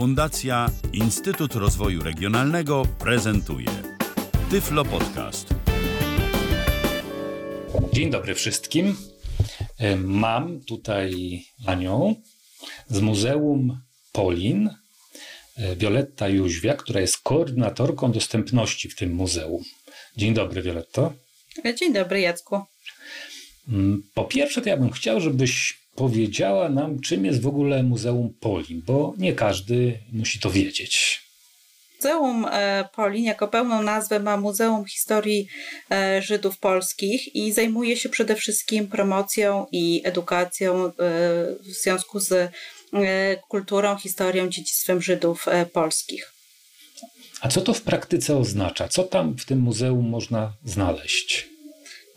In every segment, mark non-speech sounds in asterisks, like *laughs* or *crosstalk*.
Fundacja Instytut Rozwoju Regionalnego prezentuje Tyflo Podcast. Dzień dobry wszystkim. E, Mam tutaj Anią z Muzeum Polin, e, Wioletta Jóźwia, która jest koordynatorką dostępności w tym muzeum. Dzień dobry, Violetto. Dzień dobry, Jacku. Mm, Po pierwsze, to ja bym chciał, żebyś powiedziała nam, czym jest w ogóle Muzeum Polin, bo nie każdy musi to wiedzieć. Muzeum e, Polin jako pełną nazwę ma Muzeum Historii e, Żydów Polskich i zajmuje się przede wszystkim promocją i edukacją e, w związku z kulturą, historią, dziedzictwem Żydów polskich. A co to w praktyce oznacza? Co tam w tym muzeum można znaleźć?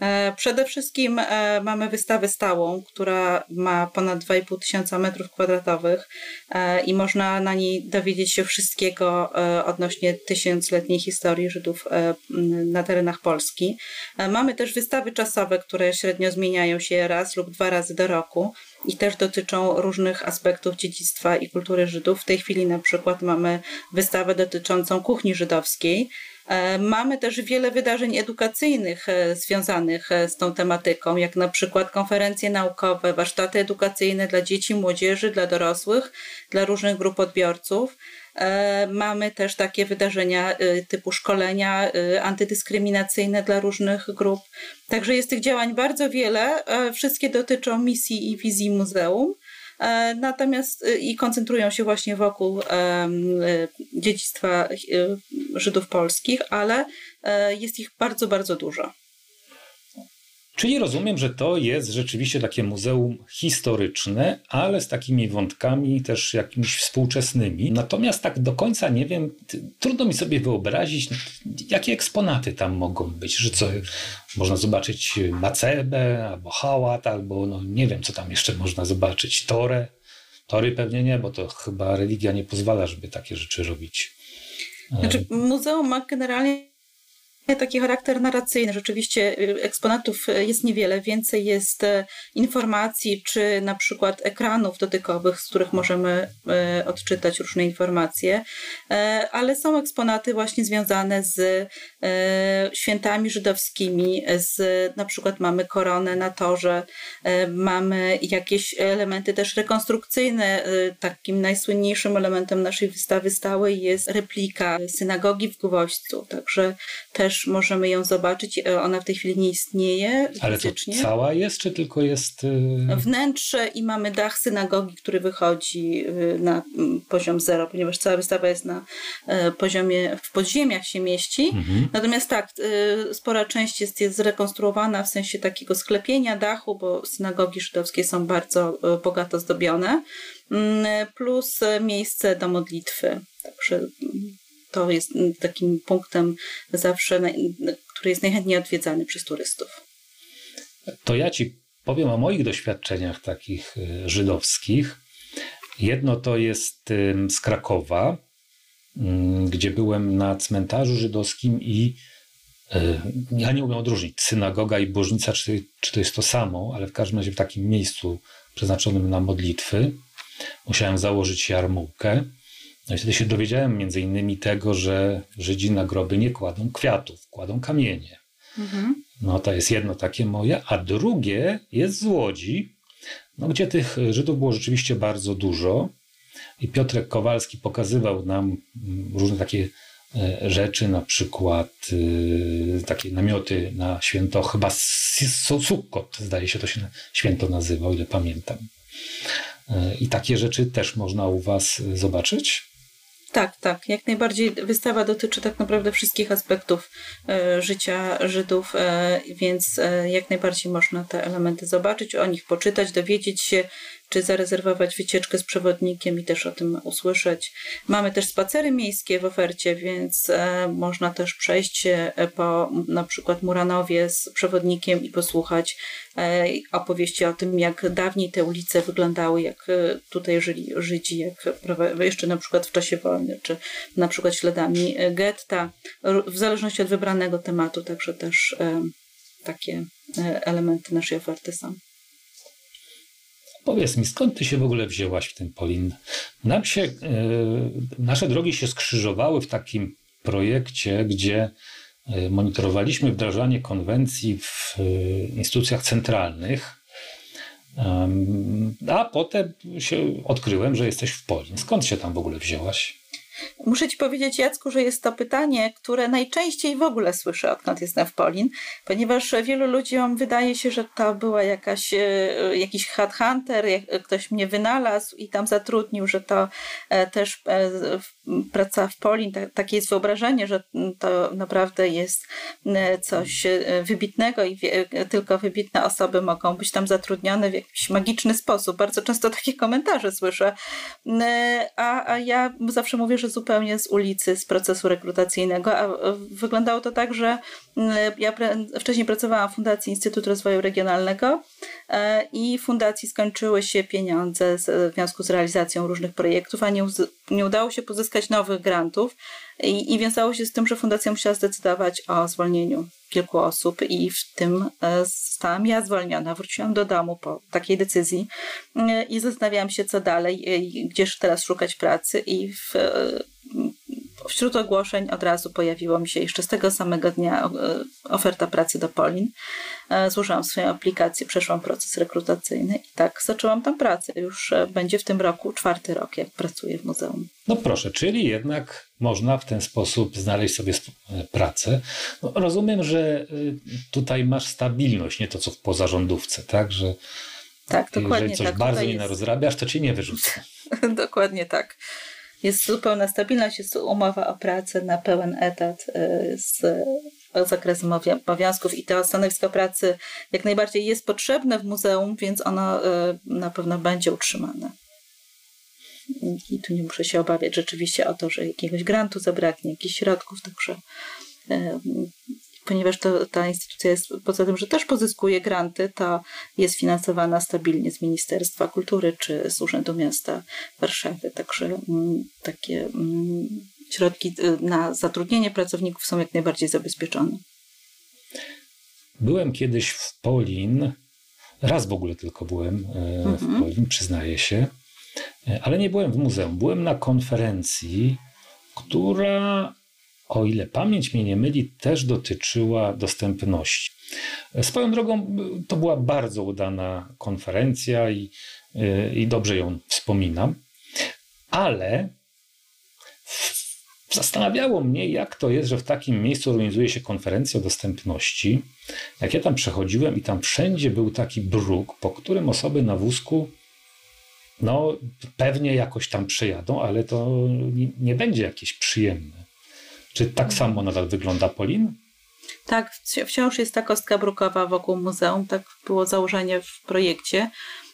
E, Przede wszystkim e, mamy wystawę stałą, która ma ponad 2,5 tysiąca metrów kwadratowych e, i można na niej dowiedzieć się wszystkiego odnośnie tysiącletniej historii Żydów na terenach Polski. Mamy też wystawy czasowe, które średnio zmieniają się raz lub dwa razy do roku i też dotyczą różnych aspektów dziedzictwa i kultury Żydów. W tej chwili na przykład mamy wystawę dotyczącą kuchni żydowskiej. E, Mamy też wiele wydarzeń edukacyjnych e, związanych e, z tą tematyką, jak na przykład konferencje naukowe, warsztaty edukacyjne dla dzieci, młodzieży, dla dorosłych, dla różnych grup odbiorców. Mamy też takie wydarzenia typu szkolenia antydyskryminacyjne dla różnych grup. Także jest tych działań bardzo wiele. Wszystkie dotyczą misji i wizji muzeum. E, Natomiast e, i koncentrują się właśnie wokół e, dziedzictwa e, Żydów polskich, ale e, jest ich bardzo, bardzo dużo. Czyli rozumiem, że to jest rzeczywiście takie muzeum historyczne, ale z takimi wątkami też jakimiś współczesnymi. Natomiast tak do końca nie wiem, trudno mi sobie wyobrazić, jakie eksponaty tam mogą być. Że co, można zobaczyć macebę, albo hałat, albo no nie wiem, co tam jeszcze można zobaczyć. Torę. Tory pewnie nie, bo to chyba religia nie pozwala, żeby takie rzeczy robić. Znaczy, muzeum ma generalnie taki charakter narracyjny. Rzeczywiście y, eksponatów y, jest niewiele, więcej jest e, informacji, czy na przykład ekranów dotykowych, z których możemy odczytać różne informacje, E, ale są eksponaty właśnie związane z świętami żydowskimi, z na przykład mamy koronę na torze, e, mamy jakieś elementy też rekonstrukcyjne. E, Takim najsłynniejszym elementem naszej wystawy stałej jest replika synagogi w Gwoźdzu, także też możemy ją zobaczyć. E, Ona w tej chwili nie istnieje Ale to fizycznie. cała jest, czy tylko jest... y, Wnętrze i mamy dach synagogi, który wychodzi y, na mm, poziom zero, ponieważ cała wystawa jest na e, poziomie, w podziemiach się mieści. Mhm. Natomiast tak, y, spora część jest, jest zrekonstruowana w sensie takiego sklepienia dachu, bo synagogi żydowskie są bardzo bogato zdobione, Mm, plus e, miejsce do modlitwy. Także mm, to jest mm, takim punktem zawsze, który jest najchętniej odwiedzany przez turystów. To ja ci powiem o moich doświadczeniach takich y, żydowskich. Jedno to jest z Krakowa, ym, gdzie byłem na cmentarzu żydowskim i y, ja nie umiem odróżnić synagoga i bożnica, czy, czy to jest to samo, ale w każdym razie w takim miejscu przeznaczonym na modlitwy musiałem założyć jarmułkę. No i wtedy się dowiedziałem między innymi tego, że Żydzi na groby nie kładą kwiatów, kładą kamienie. Mhm. No to jest jedno takie moje, a drugie jest z Łodzi, no, gdzie tych Żydów było rzeczywiście bardzo dużo. I Piotrek Kowalski pokazywał nam mm, różne takie e, rzeczy, na przykład y, takie namioty na święto, chyba Sukkot, zdaje się to się święto nazywa, o ile pamiętam. E, I takie rzeczy też można u Was zobaczyć. Tak, tak. Jak najbardziej wystawa dotyczy tak naprawdę wszystkich aspektów e, życia Żydów, e, więc e, jak najbardziej można te elementy zobaczyć, o nich poczytać, dowiedzieć się, czy zarezerwować wycieczkę z przewodnikiem i też o tym usłyszeć. Mamy też spacery miejskie w ofercie, więc e, można też przejść e, po na przykład Muranowie z przewodnikiem i posłuchać e, opowieści o tym, jak dawniej te ulice wyglądały, jak tutaj żyli Żydzi, jak jeszcze na przykład w czasie wojny, czy na przykład śladami getta, w zależności od wybranego tematu, także też takie elementy naszej oferty są. Powiedz mi, skąd ty się w ogóle wzięłaś w ten Polin? Nam się, yy, nasze drogi się skrzyżowały w takim projekcie, gdzie monitorowaliśmy wdrażanie konwencji w instytucjach centralnych a potem się odkryłem, że jesteś w Polin. Skąd się tam w ogóle wzięłaś? Muszę Ci powiedzieć, Jacku, że jest to pytanie, które najczęściej w ogóle słyszę, odkąd jestem w Polin, ponieważ wielu ludziom wydaje się, że to była jakaś, e, jakiś headhunter, ktoś mnie wynalazł i tam zatrudnił, że to e, też e, praca w Polin, takie jest wyobrażenie, że to naprawdę jest coś wybitnego i tylko wybitne osoby mogą być tam zatrudnione w jakiś magiczny sposób. Bardzo często takie komentarze słyszę, a, a ja zawsze mówię, że zupełnie z ulicy, z procesu rekrutacyjnego, a wyglądało to tak, że mm, ja wcześniej pracowałam w Fundacji Instytut Rozwoju Regionalnego e, i fundacji skończyły się pieniądze w związku z realizacją różnych projektów, a nie, nie udało się pozyskać nowych grantów. I, i wiązało się z tym, że fundacja musiała zdecydować o zwolnieniu kilku osób i w tym e, zostałam ja zwolniona. Wróciłam do domu po takiej decyzji e, i zastanawiałam się, co dalej, gdzież teraz szukać pracy i w, wśród ogłoszeń od razu pojawiło mi się jeszcze z tego samego dnia e, oferta pracy do Polin. E, złożyłam swoją aplikację, przeszłam proces rekrutacyjny i tak zaczęłam tam pracę. Już e, będzie w tym roku czwarty rok, jak pracuję w muzeum. No proszę, czyli jednak można w ten sposób znaleźć sobie pracę. No, rozumiem, że tutaj masz stabilność, nie to co w pozarządówce, tak? Że tak, dokładnie jeżeli coś tak. bardzo nie narozrabiasz, to cię nie wyrzucą. *laughs* dokładnie tak jest zupełna stabilność, jest umowa o pracę na pełen etat y, z zakresem obowiązków i to stanowisko pracy jak najbardziej jest potrzebne w muzeum, więc ono y, na pewno będzie utrzymane. I tu nie muszę się obawiać rzeczywiście o to, że jakiegoś grantu zabraknie, jakichś środków, także ponieważ to, ta instytucja jest, poza tym, że też pozyskuje granty, to jest finansowana stabilnie z Ministerstwa Kultury czy z Urzędu Miasta Warszawy. Także mm, takie mm, środki y, na zatrudnienie pracowników są jak najbardziej zabezpieczone. Byłem kiedyś w Polin, raz w ogóle tylko byłem e, w mhm. Polin, przyznaję się, e, ale nie byłem w muzeum. Byłem na konferencji, która o ile pamięć mnie nie myli, też dotyczyła dostępności. Swoją drogą to była bardzo udana konferencja i, y, i dobrze ją wspominam, ale zastanawiało mnie, jak to jest, że w takim miejscu organizuje się konferencja o dostępności. Jak ja tam przechodziłem i tam wszędzie był taki bruk, po którym osoby na wózku no pewnie jakoś tam przejadą, ale to nie, nie będzie jakieś przyjemne. Czy tak samo nadal wygląda Polin? Tak, wciąż jest ta kostka brukowa wokół muzeum. Tak było założenie w projekcie.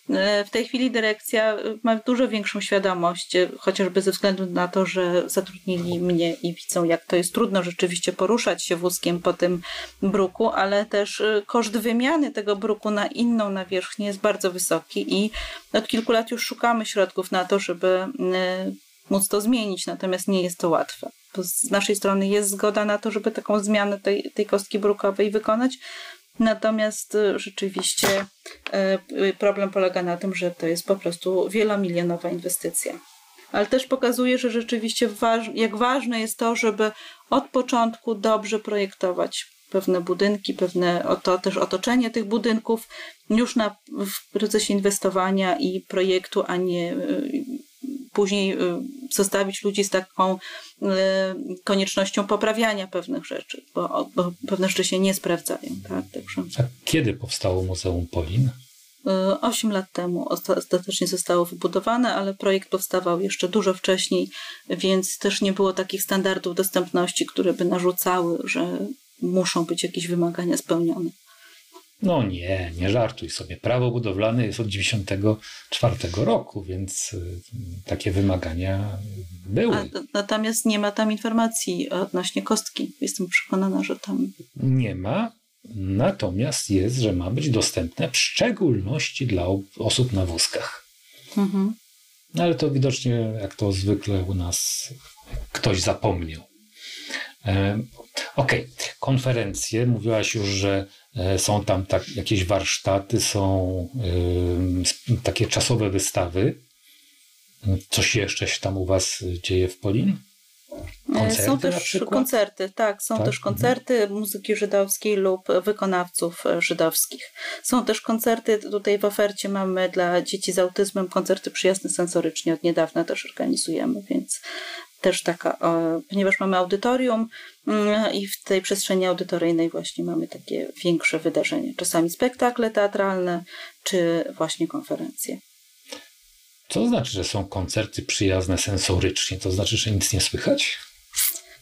E, w tej chwili dyrekcja ma dużo większą świadomość, e, chociażby ze względu na to, że zatrudnili mnie i widzą, jak to jest trudno rzeczywiście poruszać się wózkiem po tym bruku, ale też e, koszt wymiany tego bruku na inną nawierzchnię jest bardzo wysoki i od kilku lat już szukamy środków na to, żeby móc to zmienić, natomiast nie jest to łatwe. Bo z naszej strony jest zgoda na to, żeby taką zmianę tej, tej kostki brukowej wykonać, natomiast y, rzeczywiście y, problem polega na tym, że to jest po prostu wielomilionowa inwestycja. Ale też pokazuje, że rzeczywiście jak ważne jest to, żeby od początku dobrze projektować pewne budynki, pewne to też otoczenie tych budynków już na, w procesie inwestowania i projektu, a nie y, później y, zostawić ludzi z taką y, koniecznością poprawiania pewnych rzeczy, bo, bo pewne rzeczy się nie sprawdzają. Tak? Także... A kiedy powstało Muzeum Polin? Y, osiem lat temu ostatecznie zostało wybudowane, ale projekt powstawał jeszcze dużo wcześniej, więc też nie było takich standardów dostępności, które by narzucały, że muszą być jakieś wymagania spełnione. No nie, nie żartuj sobie. Prawo budowlane jest od 1994 roku, więc y, takie wymagania były. A, natomiast nie ma tam informacji odnośnie kostki. Jestem przekonana, że tam. Nie ma, natomiast jest, że ma być dostępne w szczególności dla osób na wózkach. Mhm. No ale to widocznie, jak to zwykle u nas, ktoś zapomniał. Okej, okay. konferencje. Mówiłaś już, że są tam tak, jakieś warsztaty, są takie czasowe wystawy. Coś jeszcze się tam u Was dzieje w Polin? Koncerty są też koncerty, tak. Są tak? też mhm. koncerty muzyki żydowskiej lub wykonawców e, żydowskich. Są też koncerty, tutaj w ofercie mamy dla dzieci z autyzmem koncerty przyjazne sensorycznie. Od niedawna też organizujemy, więc też taka, ponieważ mamy audytorium mm, i w tej przestrzeni audytoryjnej właśnie mamy takie większe wydarzenia. Czasami spektakle teatralne, czy właśnie konferencje. Co znaczy, że są koncerty przyjazne sensorycznie? To znaczy, że nic nie słychać?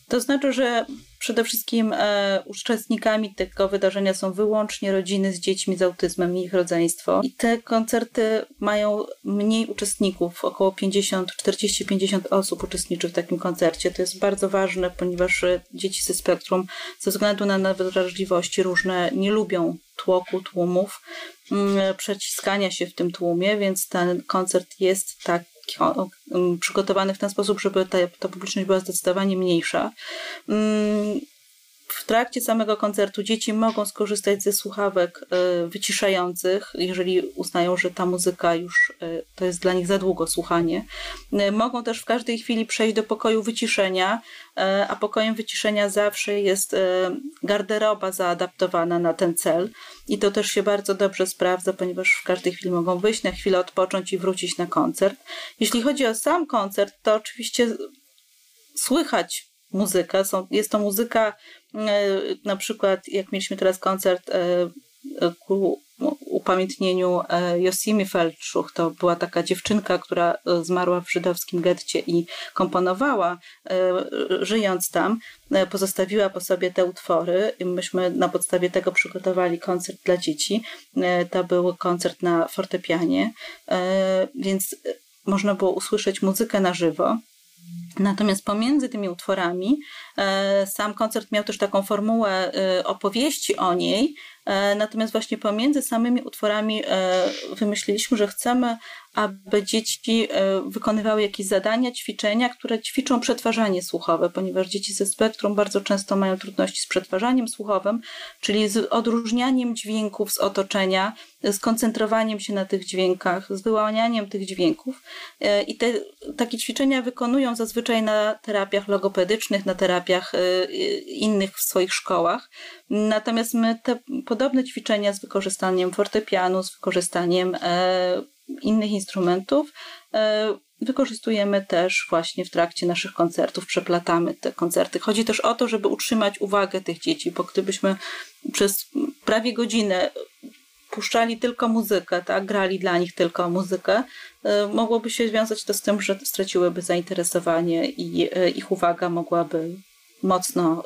To znaczy, że przede wszystkim e, uczestnikami tego wydarzenia są wyłącznie rodziny z dziećmi z autyzmem i ich rodzeństwo. I te koncerty mają mniej uczestników, około 50, 40-50 osób uczestniczy w takim koncercie. To jest bardzo ważne, ponieważ dzieci ze spektrum ze względu na nadwrażliwości różne nie lubią tłoku, tłumów, mm, przeciskania się w tym tłumie, więc ten koncert jest tak przygotowany w ten sposób, żeby ta, ta publiczność była zdecydowanie mniejsza. W trakcie samego koncertu dzieci mogą skorzystać ze słuchawek e, wyciszających, jeżeli uznają, że ta muzyka już e, to jest dla nich za długo słuchanie. E, mogą też w każdej chwili przejść do pokoju wyciszenia, a pokojem wyciszenia zawsze jest garderoba zaadaptowana na ten cel. I to też się bardzo dobrze sprawdza, ponieważ w każdej chwili mogą wyjść na chwilę, odpocząć i wrócić na koncert. Jeśli chodzi o sam koncert, to oczywiście słychać muzykę. Są, jest to muzyka, e, na przykład jak mieliśmy teraz koncert e, ku upamiętnieniu e, Josimi Felczuch. To była taka dziewczynka, która zmarła w żydowskim getcie i komponowała, żyjąc tam, pozostawiła po sobie te utwory. Myśmy na podstawie tego przygotowali koncert dla dzieci. To był koncert na fortepianie, więc można było usłyszeć muzykę na żywo. Natomiast pomiędzy tymi utworami sam koncert miał też taką formułę e, opowieści o niej, e, natomiast właśnie pomiędzy samymi utworami wymyśliliśmy, że chcemy aby dzieci e, wykonywały jakieś zadania, ćwiczenia, które ćwiczą przetwarzanie słuchowe, ponieważ dzieci ze spektrum bardzo często mają trudności z przetwarzaniem słuchowym, czyli z odróżnianiem dźwięków z otoczenia, z koncentrowaniem się na tych dźwiękach, z wyłanianiem tych dźwięków. E, I te takie ćwiczenia wykonują zazwyczaj na terapiach logopedycznych, na terapiach e, innych w swoich szkołach. Natomiast my te podobne ćwiczenia z wykorzystaniem fortepianu, z wykorzystaniem innych instrumentów e, wykorzystujemy też właśnie w trakcie naszych koncertów, przeplatamy te koncerty. Chodzi też o to, żeby utrzymać uwagę tych dzieci, bo gdybyśmy przez prawie godzinę puszczali tylko muzykę, tak, grali dla nich tylko muzykę, e, mogłoby się związać to z tym, że straciłyby zainteresowanie i e, ich uwaga mogłaby mocno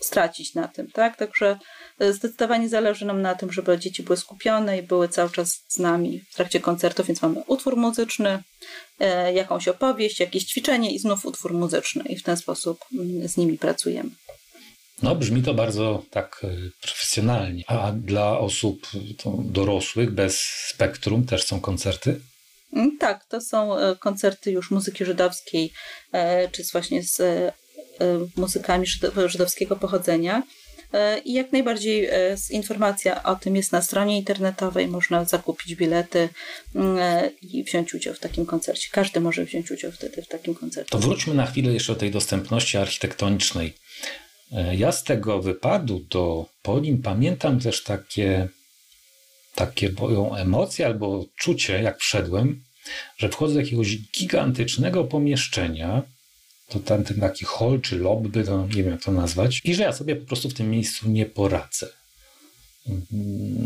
stracić na tym, tak? Także Zdecydowanie zależy nam na tym, żeby dzieci były skupione i były cały czas z nami w trakcie koncertu, więc mamy utwór muzyczny, e, jakąś opowieść, jakieś ćwiczenie i znów utwór muzyczny i w ten sposób mm, z nimi pracujemy. No, brzmi to bardzo tak profesjonalnie. A dla osób dorosłych bez spektrum też są koncerty? Mm, tak, to są koncerty już muzyki żydowskiej, czy właśnie z muzykami żydowskiego pochodzenia. E, I jak najbardziej e, informacja o tym jest na stronie internetowej, można zakupić bilety mm, e, i wziąć udział w takim koncercie. Każdy może wziąć udział wtedy w takim koncercie. To wróćmy na chwilę jeszcze do tej dostępności architektonicznej. Ja z tego wypadu do Polin pamiętam też takie, takie moją emocje albo czucie, jak wszedłem, że wchodzę do jakiegoś gigantycznego pomieszczenia, to ten, ten taki hol czy lobby, to nie wiem jak to nazwać, i że ja sobie po prostu w tym miejscu nie poradzę.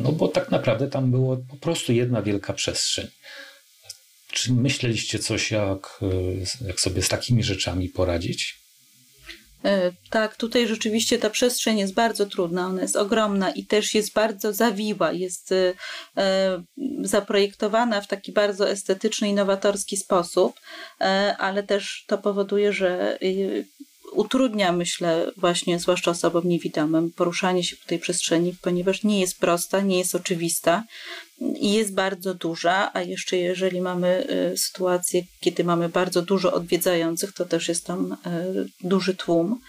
No bo tak naprawdę tam było po prostu jedna wielka przestrzeń. Czy myśleliście coś, jak, jak sobie z takimi rzeczami poradzić? E, tak, tutaj rzeczywiście ta przestrzeń jest bardzo trudna, ona jest ogromna i też jest bardzo zawiła, jest e, e, zaprojektowana w taki bardzo estetyczny, innowatorski sposób, ale też to powoduje, że utrudnia, myślę, właśnie zwłaszcza osobom niewidomym, poruszanie się po tej przestrzeni, ponieważ nie jest prosta, nie jest oczywista i jest bardzo duża, a jeszcze jeżeli mamy y, sytuację, kiedy mamy bardzo dużo odwiedzających, to też jest tam y, duży tłum.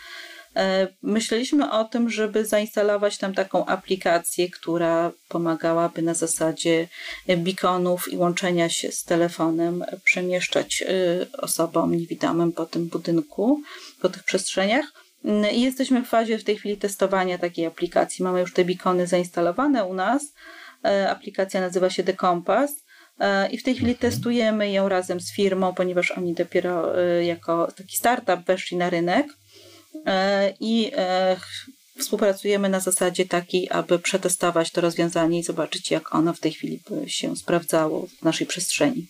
Myśleliśmy o tym, żeby zainstalować tam taką aplikację, która pomagałaby na zasadzie beaconów i łączenia się z telefonem przemieszczać osobom niewidomym po tym budynku, po tych przestrzeniach. I jesteśmy w fazie w tej chwili testowania takiej aplikacji. Mamy już te beacony zainstalowane u nas. Aplikacja nazywa się The Compass E, I w tej chwili mhm. testujemy ją razem z firmą, ponieważ oni dopiero e, jako taki startup weszli na rynek e, i współpracujemy na zasadzie takiej, aby przetestować to rozwiązanie i zobaczyć, jak ono w tej chwili by się sprawdzało w naszej przestrzeni.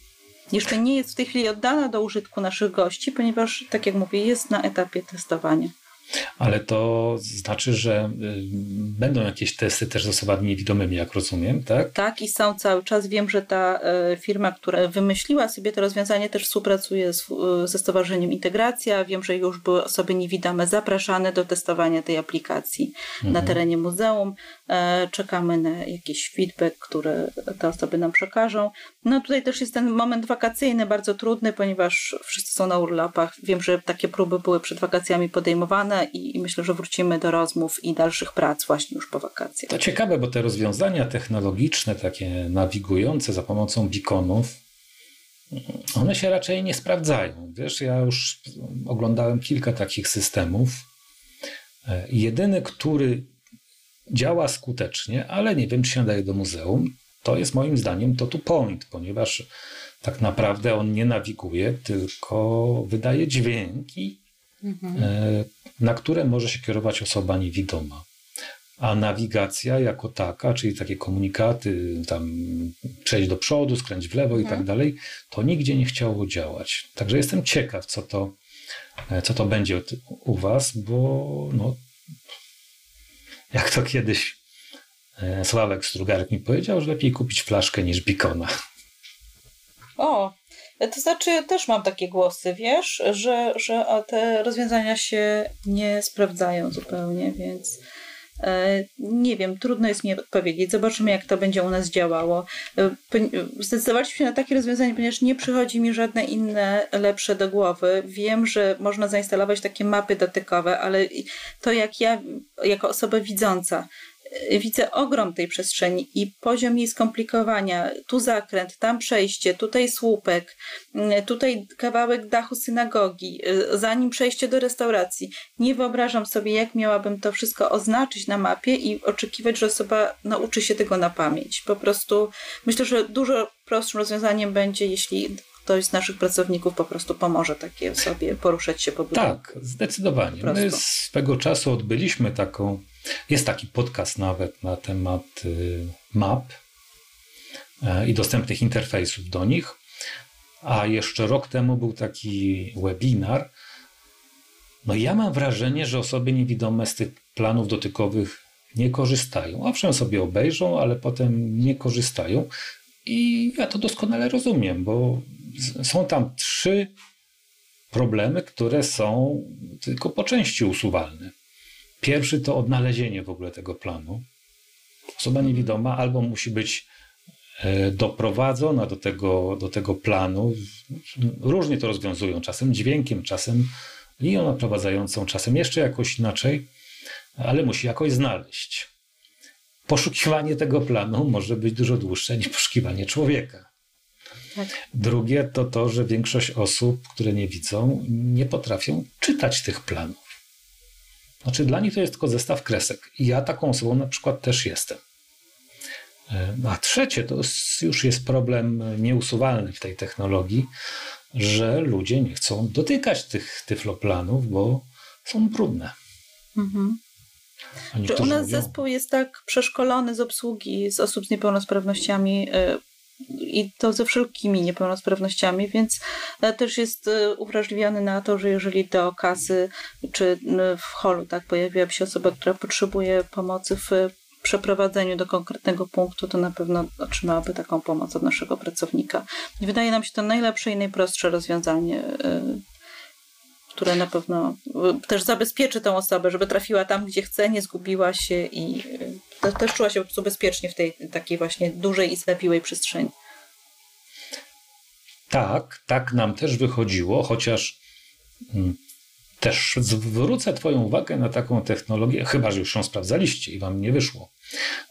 Jeszcze nie jest w tej chwili oddana do użytku naszych gości, ponieważ, tak jak mówię, jest na etapie testowania. Ale to znaczy, że y, będą jakieś testy też z osobami niewidomymi, jak rozumiem, tak? Tak, i są cały czas. Wiem, że ta y, firma, która wymyśliła sobie to rozwiązanie, też współpracuje z, y, ze Stowarzyszeniem Integracja. Wiem, że już były osoby niewidome zapraszane do testowania tej aplikacji mhm. na terenie muzeum. E, czekamy na jakiś feedback, który te osoby nam przekażą. No tutaj też jest ten moment wakacyjny bardzo trudny, ponieważ wszyscy są na urlopach. Wiem, że takie próby były przed wakacjami podejmowane i, myślę, że wrócimy do rozmów i dalszych prac właśnie już po wakacjach. To ciekawe, bo te rozwiązania technologiczne, takie nawigujące za pomocą beaconów, one się raczej nie sprawdzają. Wiesz, ja już oglądałem kilka takich systemów. E, jedyny, który działa skutecznie, ale nie wiem, czy się nadaje do muzeum. To jest moim zdaniem to tu point, ponieważ tak naprawdę on nie nawiguje, tylko wydaje dźwięki, mhm. E, na które może się kierować osoba niewidoma. A nawigacja jako taka, czyli takie komunikaty, tam przejść do przodu, skręć w lewo mhm. i tak mhm. dalej, to nigdzie nie chciało działać. Także jestem ciekaw, co to, e, co to będzie u Was, bo no, jak to kiedyś e, Sławek Strugarek mi powiedział, że lepiej kupić flaszkę niż bikona. O, to znaczy też mam takie głosy, wiesz, że, że te rozwiązania się nie sprawdzają zupełnie, więc E, nie wiem, trudno jest mi odpowiedzieć. Zobaczymy, jak to będzie u nas działało. E, zdecydowaliśmy się na takie rozwiązanie, ponieważ nie przychodzi mi żadne inne lepsze do głowy. Wiem, że można zainstalować takie mapy dotykowe, ale to jak ja, jako osoba widząca, widzę ogrom tej przestrzeni i poziom jej skomplikowania. Tu zakręt, tam przejście, tutaj słupek, y, tutaj kawałek dachu synagogi, y, zanim przejście do restauracji. Nie wyobrażam sobie, jak miałabym to wszystko oznaczyć na mapie i oczekiwać, że osoba nauczy się tego na pamięć. Po prostu myślę, że dużo prostszym rozwiązaniem będzie, jeśli ktoś z naszych pracowników po prostu pomoże takiej osobie poruszać się po budynku. Tak, zdecydowanie. My swego czasu odbyliśmy taką jest taki podcast nawet na temat y, map e, i dostępnych interfejsów do nich. A jeszcze rok temu był taki webinar. No ja mam wrażenie, że osoby niewidome z tych planów dotykowych nie korzystają. Owszem, sobie obejrzą, ale potem nie korzystają. I ja to doskonale rozumiem, bo są tam trzy problemy, które są tylko po części usuwalne. Pierwszy to odnalezienie w ogóle tego planu. Osoba niewidoma albo musi być e, doprowadzona do tego, do tego planu. Różnie to rozwiązują, czasem dźwiękiem, czasem linią naprowadzającą, czasem jeszcze jakoś inaczej, ale musi jakoś znaleźć. Poszukiwanie tego planu może być dużo dłuższe niż poszukiwanie człowieka. Tak. Drugie to to, że większość osób, które nie widzą, nie potrafią czytać tych planów. Znaczy dla nich to jest tylko zestaw kresek. I ja taką osobą na przykład też jestem. E, a trzecie to już jest problem nieusuwalny w tej technologii, że ludzie nie chcą dotykać tych tyfloplanów, bo są brudne. Mhm. Czy u nas mówią, zespół jest tak przeszkolony z obsługi z osób z niepełnosprawnościami, e, i to ze wszelkimi niepełnosprawnościami, więc e, też jest e, uwrażliwiony na to, że jeżeli do kasy czy w holu tak pojawiłaby się osoba, która potrzebuje pomocy w przeprowadzeniu do konkretnego punktu, to na pewno otrzymałaby taką pomoc od naszego pracownika. Wydaje nam się to najlepsze i najprostsze rozwiązanie e, które na pewno też zabezpieczy tę osobę, żeby trafiła tam, gdzie chce, nie zgubiła się i też czuła się po prostu bezpiecznie w tej takiej właśnie dużej i zawiłej przestrzeni. Tak, tak nam też wychodziło, chociaż mm, też zwrócę Twoją uwagę na taką technologię, chyba że już ją sprawdzaliście i Wam nie wyszło.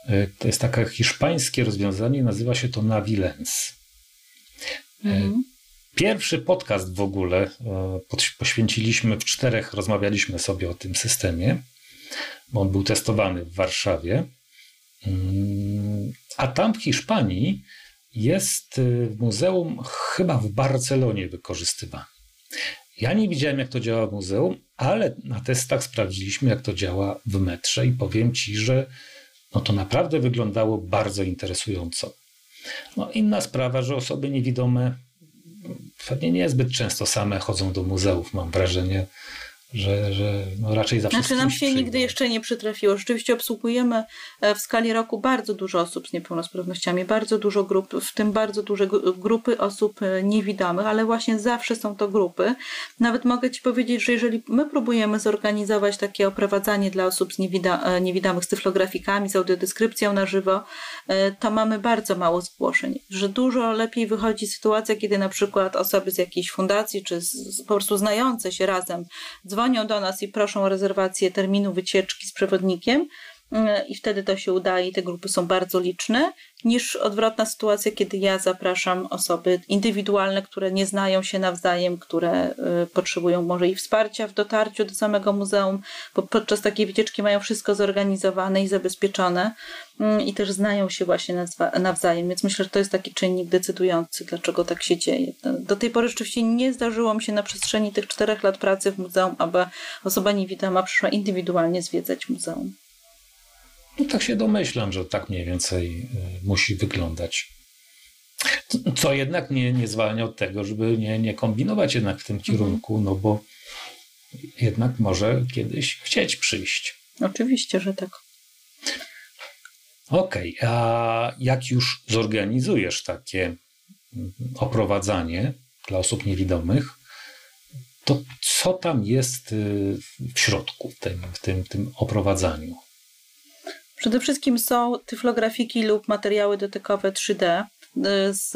E, to jest takie hiszpańskie rozwiązanie, nazywa się to Navilens. E, mhm. Pierwszy podcast w ogóle poświęciliśmy w czterech, rozmawialiśmy sobie o tym systemie, bo on był testowany w Warszawie. Mm, a tam w Hiszpanii jest w muzeum, chyba w Barcelonie wykorzystywany. Ja nie widziałem, jak to działa w muzeum, ale na testach sprawdziliśmy, jak to działa w metrze i powiem Ci, że no to naprawdę wyglądało bardzo interesująco. No inna sprawa, że osoby niewidome pewnie niezbyt często same chodzą do muzeów, mam wrażenie że, że no raczej zawsze. Znaczy nam się nigdy jeszcze nie przytrafiło. Rzeczywiście obsługujemy e, w skali roku bardzo dużo osób z niepełnosprawnościami, bardzo dużo grup, w tym bardzo duże grupy osób e, niewidomych, ale właśnie zawsze są to grupy. Nawet mogę Ci powiedzieć, że jeżeli my próbujemy zorganizować takie oprowadzanie dla osób z niewida e, niewidomych z tyflografikami, z audiodeskrypcją na żywo, to mamy bardzo mało zgłoszeń. Że dużo lepiej wychodzi sytuacja, kiedy na przykład osoby z jakiejś fundacji, czy z, po prostu znające się razem dzwonią dzwonią do nas i proszą o rezerwację terminu wycieczki z przewodnikiem i wtedy to się udaje i te grupy są bardzo liczne, niż odwrotna sytuacja, kiedy ja zapraszam osoby indywidualne, które nie znają się nawzajem, które y, potrzebują może i wsparcia w dotarciu do samego muzeum, bo podczas takiej wycieczki mają wszystko zorganizowane i zabezpieczone mm, i też znają się właśnie nawzajem, więc myślę, że to jest taki czynnik decydujący, dlaczego tak się dzieje. Do tej pory rzeczywiście nie zdarzyło mi się na przestrzeni tych czterech lat pracy w muzeum, aby osoba niewidoma przyszła indywidualnie zwiedzać muzeum. No tak się domyślam, że tak mniej więcej y, musi wyglądać. Co jednak nie, nie zwalnia od tego, żeby nie, nie kombinować jednak w tym mhm. kierunku, no bo jednak może kiedyś chcieć przyjść. Oczywiście, że tak. Okej, okay, a jak już zorganizujesz takie mm, oprowadzanie dla osób niewidomych, to co tam jest y, w środku w tym, w tym, tym oprowadzaniu? Przede wszystkim są tyflografiki lub materiały dotykowe 3D y, z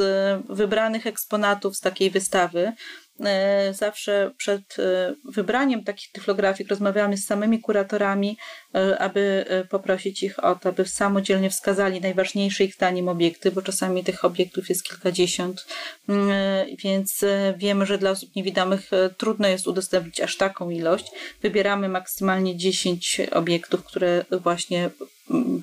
wybranych eksponatów z takiej wystawy. Y, zawsze przed y, wybraniem takich tyflografik rozmawiamy z samymi kuratorami, aby poprosić ich o to, aby samodzielnie wskazali najważniejsze ich zdaniem obiekty, bo czasami tych obiektów jest kilkadziesiąt, więc wiemy, że dla osób niewidomych trudno jest udostępnić aż taką ilość. Wybieramy maksymalnie 10 obiektów, które właśnie Mm,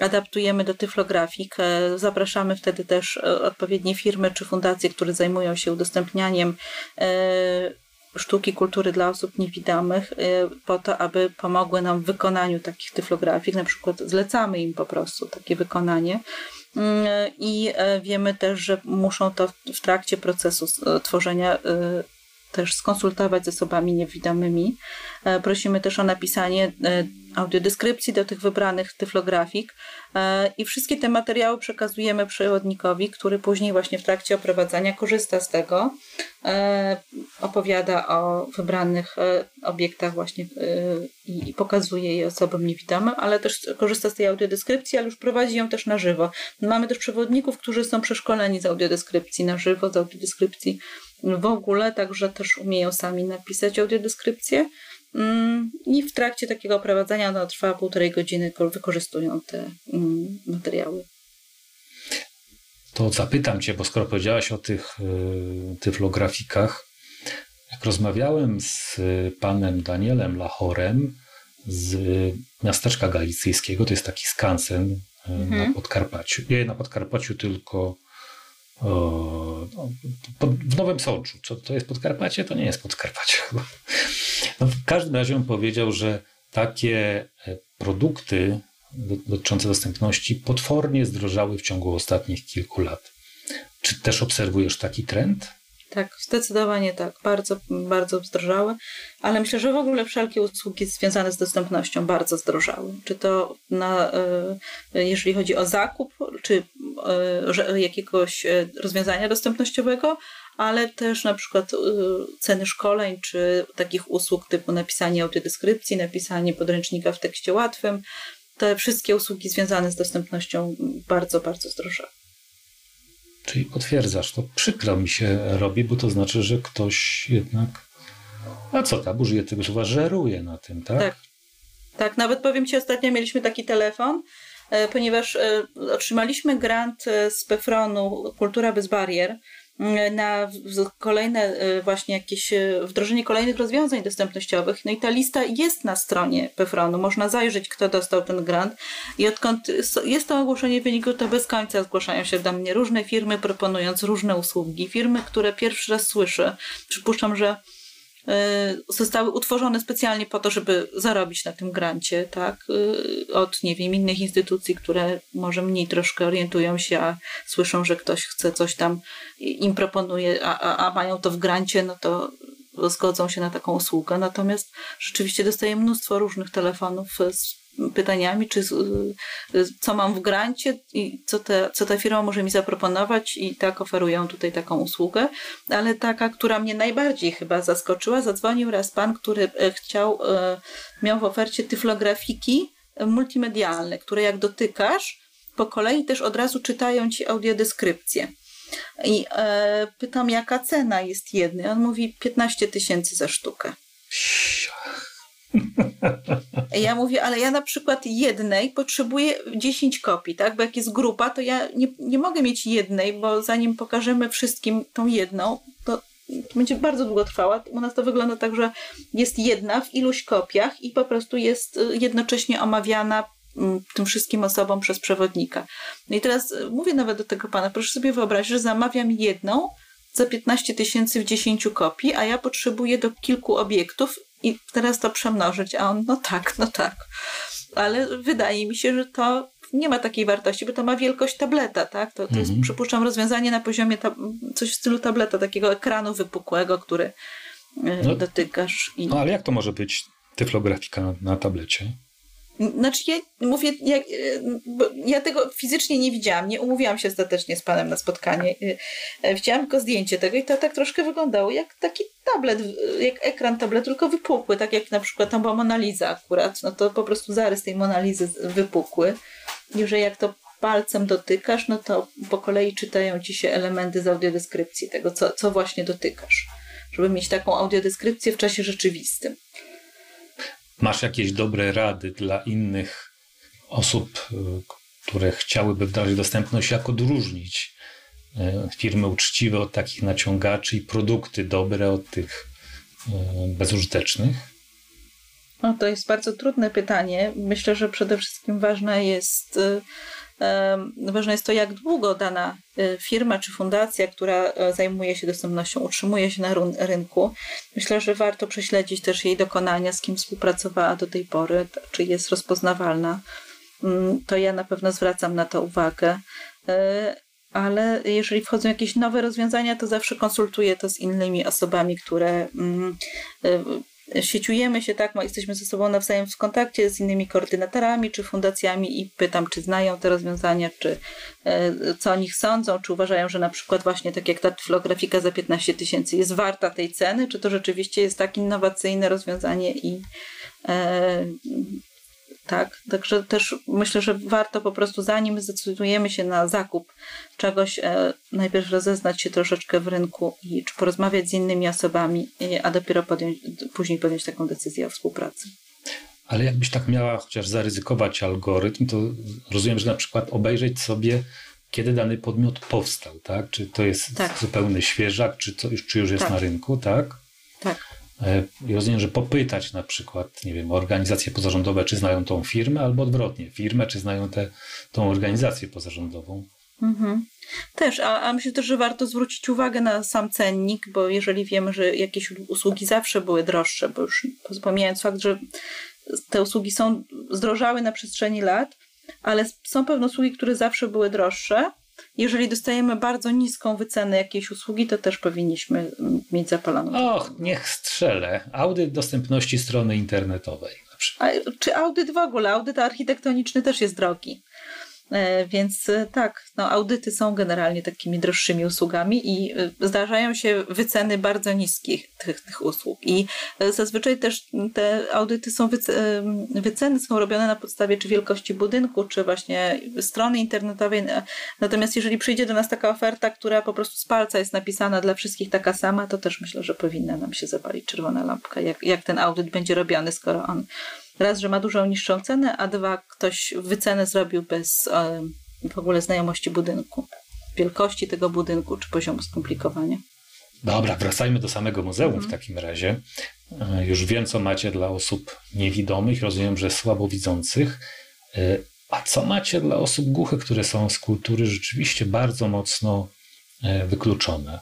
adaptujemy do tyflografik. E, zapraszamy wtedy też e, odpowiednie firmy czy fundacje, które zajmują się udostępnianiem e, sztuki kultury dla osób niewidomych, po to, aby pomogły nam w wykonaniu takich tyflografik. Na przykład zlecamy im po prostu takie wykonanie. Mm, I wiemy też, że muszą to w trakcie procesu tworzenia też skonsultować z osobami niewidomymi. Prosimy też o napisanie audiodeskrypcji do tych wybranych tyflografik e, i wszystkie te materiały przekazujemy przewodnikowi, który później właśnie w trakcie oprowadzania korzysta z tego, e, opowiada o wybranych e, obiektach właśnie i pokazuje je osobom niewidomym, ale też korzysta z tej audiodeskrypcji, ale już prowadzi ją też na żywo. Mamy też przewodników, którzy są przeszkoleni z audiodeskrypcji na żywo, z audiodeskrypcji w ogóle, także też umieją sami napisać audiodeskrypcję. Mm, I w trakcie takiego prowadzenia ono trwa półtorej godziny, wykorzystują te mm, materiały. To zapytam Cię, bo skoro powiedziałaś o tych y, tyflografikach, jak rozmawiałem z panem Danielem Lachorem z miasteczka galicyjskiego, to jest taki skansen y, mhm. na Podkarpaciu. Nie na Podkarpaciu, tylko no, w Nowym Sączu. Co to jest Podkarpacie? To nie jest Podkarpacie. *laughs* No, w każdym razie on powiedział, że takie e, produkty dotyczące dostępności potwornie zdrożały w ciągu ostatnich kilku lat. Czy też obserwujesz taki trend? Tak, zdecydowanie tak. Bardzo, bardzo zdrożały, ale myślę, że w ogóle wszelkie usługi związane z dostępnością bardzo zdrożały. Czy to na, e, jeżeli chodzi o zakup, czy e, jakiegoś rozwiązania dostępnościowego, ale też na przykład ceny szkoleń, czy takich usług typu napisanie audiodeskrypcji, napisanie podręcznika w tekście łatwym. Te wszystkie usługi związane z dostępnością bardzo, bardzo zdrożały. Czyli potwierdzasz, to przykro mi się robi, bo to znaczy, że ktoś jednak A co ta użyje tego słowa? Żeruje na tym, tak? Tak. Tak, nawet powiem Ci, ostatnio mieliśmy taki telefon, e, ponieważ e, otrzymaliśmy grant e, z Pefronu Kultura bez barier na kolejne właśnie jakieś wdrożenie kolejnych rozwiązań dostępnościowych. No i ta lista jest na stronie Pefronu. Można zajrzeć, kto dostał ten grant. I odkąd jest to ogłoszenie wyniku, to bez końca zgłaszają się do mnie różne firmy, proponując różne usługi. Firmy, które pierwszy raz słyszę. Przypuszczam, że E, zostały utworzone specjalnie po to, żeby zarobić na tym grancie, tak? E, od, nie wiem, innych instytucji, które może mniej troszkę orientują się, a słyszą, że ktoś chce coś tam, im proponuje, a, a, a mają to w grancie, no to zgodzą się na taką usługę. Natomiast rzeczywiście dostaję mnóstwo różnych telefonów z pytaniami, czy co mam w grancie i co, co ta firma może mi zaproponować i tak oferują tutaj taką usługę. Ale taka, która mnie najbardziej chyba zaskoczyła, zadzwonił raz pan, który e, chciał, e, miał w ofercie tyflografiki multimedialne, które jak dotykasz, po kolei też od razu czytają ci audiodeskrypcję. I e, pytam, jaka cena jest jednej. On mówi 15 tysięcy za sztukę. *laughs* Ja mówię, ale ja na przykład jednej potrzebuję 10 kopii, tak? Bo jak jest grupa, to ja nie, nie mogę mieć jednej, bo zanim pokażemy wszystkim tą jedną, to będzie bardzo długo trwała. U nas to wygląda tak, że jest jedna w iluś kopiach i po prostu jest y, jednocześnie omawiana mm, tym wszystkim osobom przez przewodnika. No i teraz y, mówię nawet do tego pana, proszę sobie wyobrazić, że zamawiam jedną za 15 tysięcy w 10 kopii, a ja potrzebuję do kilku obiektów i teraz to przemnożyć, a on, no tak, no tak. Ale wydaje mi się, że to nie ma takiej wartości, bo to ma wielkość tableta, tak? To, to mhm. jest, przypuszczam, rozwiązanie na poziomie coś w stylu tableta, takiego ekranu wypukłego, który y, no, dotykasz. I... No ale jak to może być tyflografika na, na tablecie? Znaczy, ja mówię, ja, ja, tego fizycznie nie widziałam, nie umówiłam się ostatecznie z panem na spotkanie. E, widziałam tylko zdjęcie tego i to tak troszkę wyglądało jak taki tablet, jak ekran tabletu, tylko wypukły, tak jak na przykład tam była Monaliza akurat, no to po prostu zarys tej Monalizy wypukły. I że jak to palcem dotykasz, no to po kolei czytają ci się elementy z audiodeskrypcji tego, co, co właśnie dotykasz. Żeby mieć taką audiodeskrypcję w czasie rzeczywistym. Masz jakieś dobre rady dla innych osób, y, które chciałyby wdrożyć dostępność, jak odróżnić y, firmy uczciwe od takich naciągaczy i produkty dobre od tych y, bezużytecznych? No, to jest bardzo trudne pytanie. Myślę, że przede wszystkim ważne jest Ważne jest to, jak długo dana e, firma czy fundacja, która e, zajmuje się dostępnością, utrzymuje się na rynku. Myślę, że warto prześledzić też jej dokonania, z kim współpracowała do tej pory, czy jest rozpoznawalna. Mm, to ja na pewno zwracam na to uwagę e, ale jeżeli wchodzą jakieś nowe rozwiązania, to zawsze konsultuję to z innymi osobami, które mm, sieciujemy się, tak, jesteśmy ze sobą nawzajem w kontakcie z innymi koordynatorami czy fundacjami i pytam, czy znają te rozwiązania, czy e, co o nich sądzą, czy uważają, że na przykład właśnie tak jak ta flografika za 15 tysięcy jest warta tej ceny, czy to rzeczywiście jest tak innowacyjne rozwiązanie i e, tak, także też myślę, że warto po prostu zanim zdecydujemy się na zakup czegoś, e, najpierw rozeznać się troszeczkę w rynku i czy porozmawiać z innymi osobami, a dopiero podjąć, później podjąć taką decyzję o współpracy. Ale jakbyś tak miała chociaż zaryzykować algorytm, to rozumiem, że na przykład obejrzeć sobie, kiedy dany podmiot powstał, tak? Czy to jest tak. zupełny świeżak, czy, to już, czy już jest tak. na rynku, tak? Tak. E, rozumiem, że popytać na przykład, nie wiem, organizacje pozarządowe, czy znają tą firmę, albo odwrotnie, firmę, czy znają tę tą organizację pozarządową. Mhm. Też, a, a myślę też, że warto zwrócić uwagę na sam cennik, bo jeżeli wiemy, że jakieś usługi zawsze były droższe, bo już pomijając fakt, że te usługi są zdrożały na przestrzeni lat, ale są pewne usługi, które zawsze były droższe, jeżeli dostajemy bardzo niską wycenę jakiejś usługi, to też powinniśmy mieć zapaloną. Och, niech strzelę. Audyt dostępności strony internetowej. A, czy audyt w ogóle? Audyt architektoniczny też jest drogi. E, więc e, tak, no, audyty są generalnie takimi droższymi usługami i e, zdarzają się wyceny bardzo niskich tych, tych usług. I zazwyczaj też te audyty są, wyceny są robione na podstawie czy wielkości budynku, czy właśnie strony internetowej. Natomiast jeżeli przyjdzie do nas taka oferta, która po prostu z palca jest napisana dla wszystkich taka sama, to też myślę, że powinna nam się zapalić czerwona lampka, jak, jak ten audyt będzie robiony, skoro on raz, że ma dużo niższą cenę, a dwa, ktoś wycenę zrobił bez w ogóle znajomości budynku, wielkości tego budynku czy poziomu skomplikowania. Dobra, wracajmy do samego muzeum mhm. w takim razie. E, już wiem, co macie dla osób niewidomych, rozumiem, że słabowidzących. E, a co macie dla osób głuchych, które są z kultury rzeczywiście bardzo mocno e, wykluczone?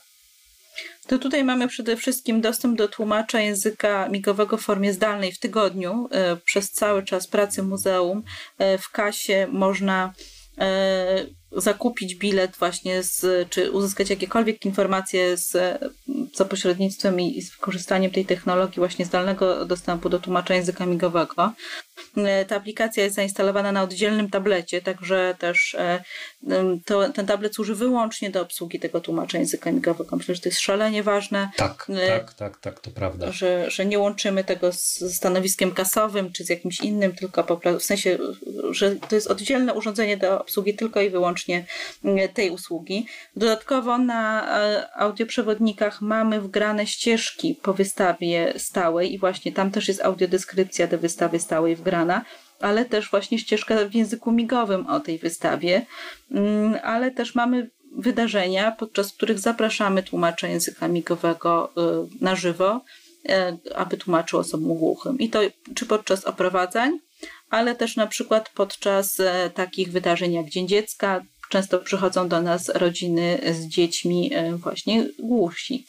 To tutaj mamy przede wszystkim dostęp do tłumacza języka migowego w formie zdalnej w tygodniu. Przez cały czas pracy muzeum w kasie można zakupić bilet właśnie z, czy uzyskać jakiekolwiek informacje z, za pośrednictwem i z wykorzystaniem tej technologii właśnie zdalnego dostępu do tłumacza języka migowego. E, ta aplikacja jest zainstalowana na oddzielnym tablecie, także też e, to, ten tablet służy wyłącznie do obsługi tego tłumacza języka migowego. Myślę, że to jest szalenie ważne. Tak, e, tak, tak, tak, to prawda. Że, że nie łączymy tego z stanowiskiem kasowym czy z jakimś innym, tylko po prostu, w sensie, że to jest oddzielne urządzenie do obsługi tylko i wyłącznie tej usługi. Dodatkowo na audioprzewodnikach mamy wgrane ścieżki po wystawie stałej i właśnie tam też jest audiodeskrypcja do wystawy stałej wgrana ale też właśnie ścieżka w języku migowym o tej wystawie, mm, ale też mamy wydarzenia, podczas których zapraszamy tłumacza języka migowego y, na żywo, y, aby tłumaczył osobom głuchym. I to czy podczas oprowadzań, ale też na przykład podczas y, takich wydarzeń jak Dzień Dziecka. Często przychodzą do nas rodziny z dziećmi właśnie głusi.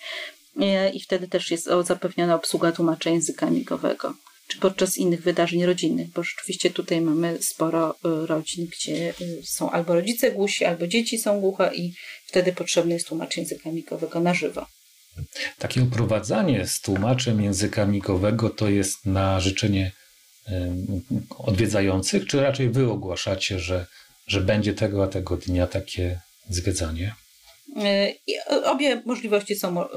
I wtedy też jest zapewniona obsługa tłumacza języka migowego czy podczas innych wydarzeń rodzinnych, bo rzeczywiście tutaj mamy sporo rodzin, gdzie są albo rodzice głusi, albo dzieci są głuche i wtedy potrzebny jest tłumacz języka migowego na żywo. Takie uprowadzanie z tłumaczem języka migowego to jest na życzenie odwiedzających, czy raczej wy ogłaszacie, że, że będzie tego a tego dnia takie zwiedzanie? I obie możliwości są e,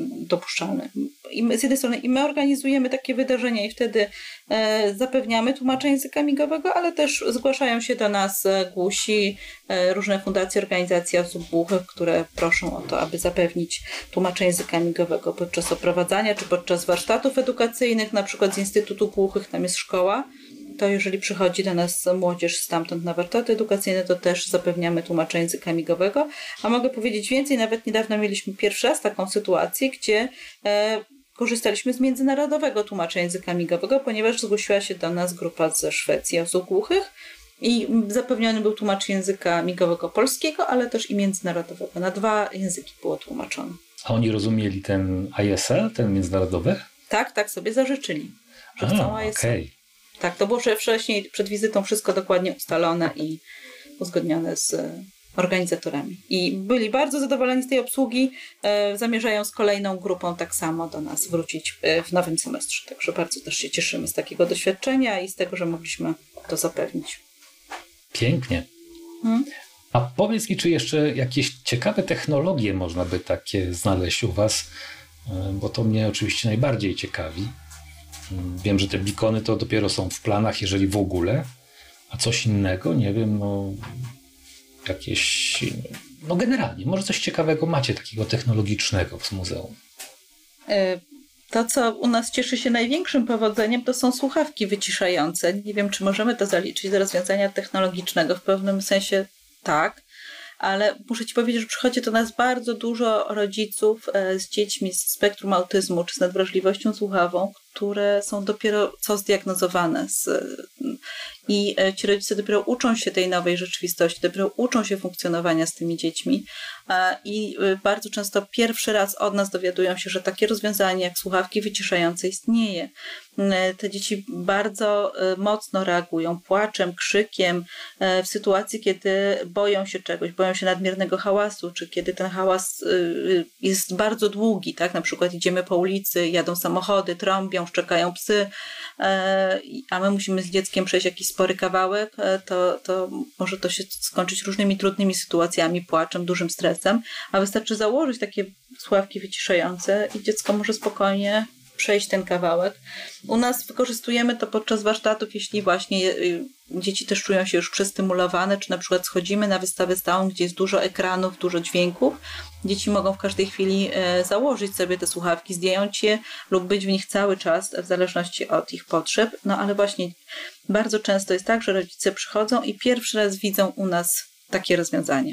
dopuszczalne. Z jednej strony i my organizujemy takie wydarzenia i wtedy e, zapewniamy tłumacza języka migowego, ale też zgłaszają się do nas e, głusi, różne fundacje, organizacje osób głuchych, które proszą o to, aby zapewnić tłumacza języka migowego podczas oprowadzania czy podczas warsztatów edukacyjnych, na przykład z Instytutu Głuchych, tam jest szkoła to jeżeli przychodzi do nas młodzież stamtąd na warsztaty edukacyjne, to też zapewniamy tłumacza języka migowego. A mogę powiedzieć więcej, nawet niedawno mieliśmy pierwszy raz taką sytuację, gdzie e, korzystaliśmy z międzynarodowego tłumacza języka migowego, ponieważ zgłosiła się do nas grupa ze Szwecji osób głuchych i zapewniony był tłumacz języka migowego polskiego, ale też i międzynarodowego. Na dwa języki było tłumaczone. A oni rozumieli ten ISL, ten międzynarodowy? Tak, tak sobie zażyczyli, że A, chcą ISL. Okay. Tak, to było wcześniej, przed wizytą wszystko dokładnie ustalone i uzgodnione z organizatorami. I byli bardzo zadowoleni z tej obsługi. E, zamierzają z kolejną grupą tak samo do nas wrócić e, w nowym semestrze. Także bardzo też się cieszymy z takiego doświadczenia i z tego, że mogliśmy to zapewnić. Pięknie. Hmm? A powiedz mi, czy jeszcze jakieś ciekawe technologie można by takie znaleźć u Was? E, bo to mnie oczywiście najbardziej ciekawi. Wiem, że te bikony to dopiero są w planach, jeżeli w ogóle, a coś innego, nie wiem, no jakieś, no generalnie, może coś ciekawego macie takiego technologicznego w muzeum. E, to, co u nas cieszy się największym powodzeniem, to są słuchawki wyciszające. Nie wiem, czy możemy to zaliczyć do rozwiązania technologicznego. W pewnym sensie tak, ale muszę Ci powiedzieć, że przychodzi do nas bardzo dużo rodziców e, z dziećmi z spektrum autyzmu czy z nadwrażliwością słuchawą, które są dopiero co zdiagnozowane. Z, I e, ci rodzice dopiero uczą się tej nowej rzeczywistości, dopiero uczą się funkcjonowania z tymi dziećmi. I e, bardzo często pierwszy raz od nas dowiadują się, że takie rozwiązanie jak słuchawki wyciszające istnieje. E, te dzieci bardzo mocno reagują płaczem, krzykiem w sytuacji, kiedy boją się czegoś, boją się nadmiernego hałasu, czy kiedy ten hałas jest bardzo długi, tak? Na przykład idziemy po ulicy, jadą samochody, trąbią, wciąż czekają psy, a my musimy z dzieckiem przejść jakiś spory kawałek, e, to, to może to się skończyć różnymi trudnymi sytuacjami, płaczem, dużym stresem, a wystarczy założyć takie słuchawki wyciszające i dziecko może spokojnie przejść ten kawałek. U nas wykorzystujemy to podczas warsztatów, jeśli właśnie y, dzieci też czują się już przestymulowane, czy na przykład schodzimy na wystawę stałą, gdzie jest dużo ekranów, dużo dźwięków. Dzieci mogą w każdej chwili e, założyć sobie te słuchawki, zdjąć je lub być w nich cały czas, w zależności od ich potrzeb. No ale właśnie bardzo często jest tak, że rodzice przychodzą i pierwszy raz widzą u nas takie rozwiązanie.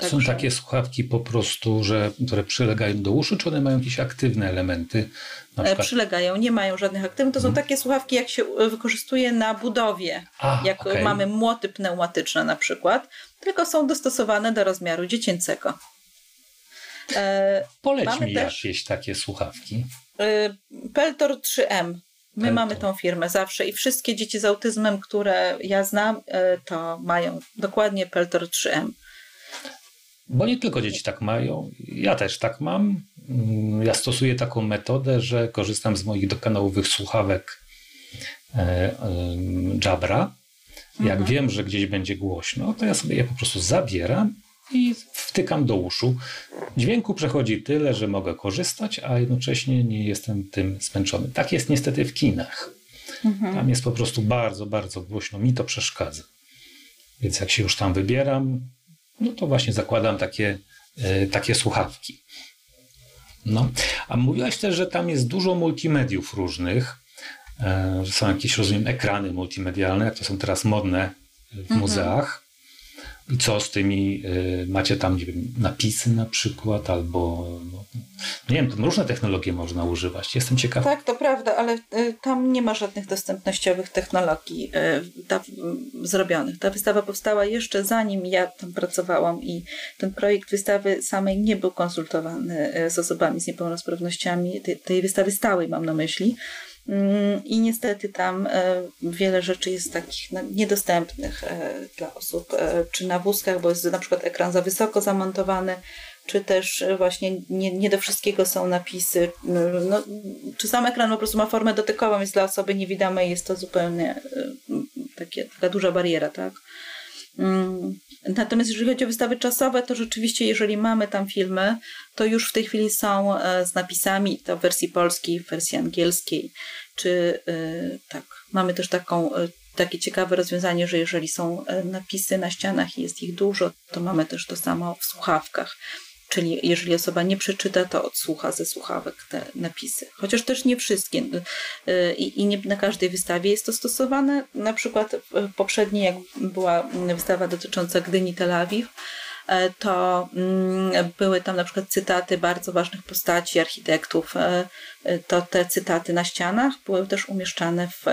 Są takie słuchawki po prostu, że, które przylegają do uszu, czy one mają jakieś aktywne elementy? Na przykład... Przylegają, nie mają żadnych aktywnych. To są hmm. takie słuchawki, jak się wykorzystuje na budowie, A, jak okay. mamy młoty pneumatyczne na przykład, tylko są dostosowane do rozmiaru dziecięcego. E, Poleć mamy mi też, jakieś takie słuchawki. E, Peltor 3M. My Peltor. mamy tą firmę zawsze i wszystkie dzieci z autyzmem, które ja znam, e, to mają dokładnie Peltor 3M. Bo nie tylko dzieci tak mają, ja też tak mam. Ja stosuję taką metodę, że korzystam z moich dokanałowych słuchawek e, Jabra. Jak mhm. wiem, że gdzieś będzie głośno, to ja sobie je po prostu zabieram i wtykam do uszu. Dźwięku przechodzi tyle, że mogę korzystać, a jednocześnie nie jestem tym zmęczony. Tak jest niestety w kinach. Mhm. Tam jest po prostu bardzo, bardzo głośno. Mi to przeszkadza. Więc jak się już tam wybieram, no to właśnie zakładam takie, e, takie słuchawki. No, a mówiłaś też, że tam jest dużo multimediów różnych, e, że są jakieś, rozumiem, ekrany multimedialne, jak to są teraz modne w mhm. muzeach. I co z tymi, y, macie tam, nie wiem, napisy na przykład, albo, no, nie wiem, tam różne technologie można używać. Jestem ciekaw. Tak, to prawda, ale y, tam nie ma żadnych dostępnościowych technologii y, ta, zrobionych. Ta wystawa powstała jeszcze zanim ja tam pracowałam i ten projekt wystawy samej nie był konsultowany z osobami z niepełnosprawnościami, tej, tej wystawy stałej mam na myśli. Mm, I niestety tam e, wiele rzeczy jest takich niedostępnych e, dla osób, e, czy na wózkach, bo jest na przykład ekran za wysoko zamontowany, czy też właśnie nie, nie do wszystkiego są napisy. No, czy sam ekran po prostu ma formę dotykową, jest dla osoby niewidomej, jest to zupełnie takie, taka duża bariera, tak? Mm, natomiast jeżeli chodzi o wystawy czasowe, to rzeczywiście, jeżeli mamy tam filmy, to już w tej chwili są e, z napisami, to w wersji polskiej, w wersji angielskiej, czy e, tak. Mamy też taką, e, takie ciekawe rozwiązanie, że jeżeli są napisy na ścianach i jest ich dużo, to mamy też to samo w słuchawkach. Czyli jeżeli osoba nie przeczyta, to odsłucha ze słuchawek te napisy. Chociaż też nie wszystkie y, i, i nie na każdej wystawie jest to stosowane. Na przykład poprzedniej, jak była wystawa dotycząca Gdyni Tel Awiw, e, to mm, były tam na przykład cytaty bardzo ważnych postaci, architektów. E, e, to te cytaty na ścianach były też umieszczane w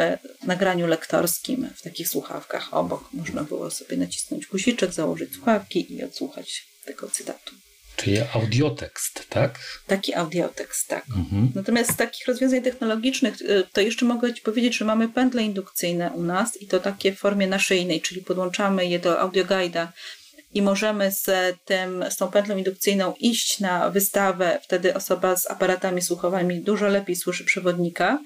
nagraniu lektorskim, w takich słuchawkach obok. Można było sobie nacisnąć guziczek, założyć słuchawki i odsłuchać tego cytatu. Czyli audiotekst, tak? Taki audiotekst, tak. Mhm. Natomiast z takich rozwiązań technologicznych, y, to jeszcze mogę Ci powiedzieć, że mamy pętle indukcyjne u nas i to takie w formie naszyjnej, czyli podłączamy je do audioguida i możemy z, tym, z tą pętlą indukcyjną iść na wystawę. Wtedy osoba z aparatami słuchowymi dużo lepiej słyszy przewodnika.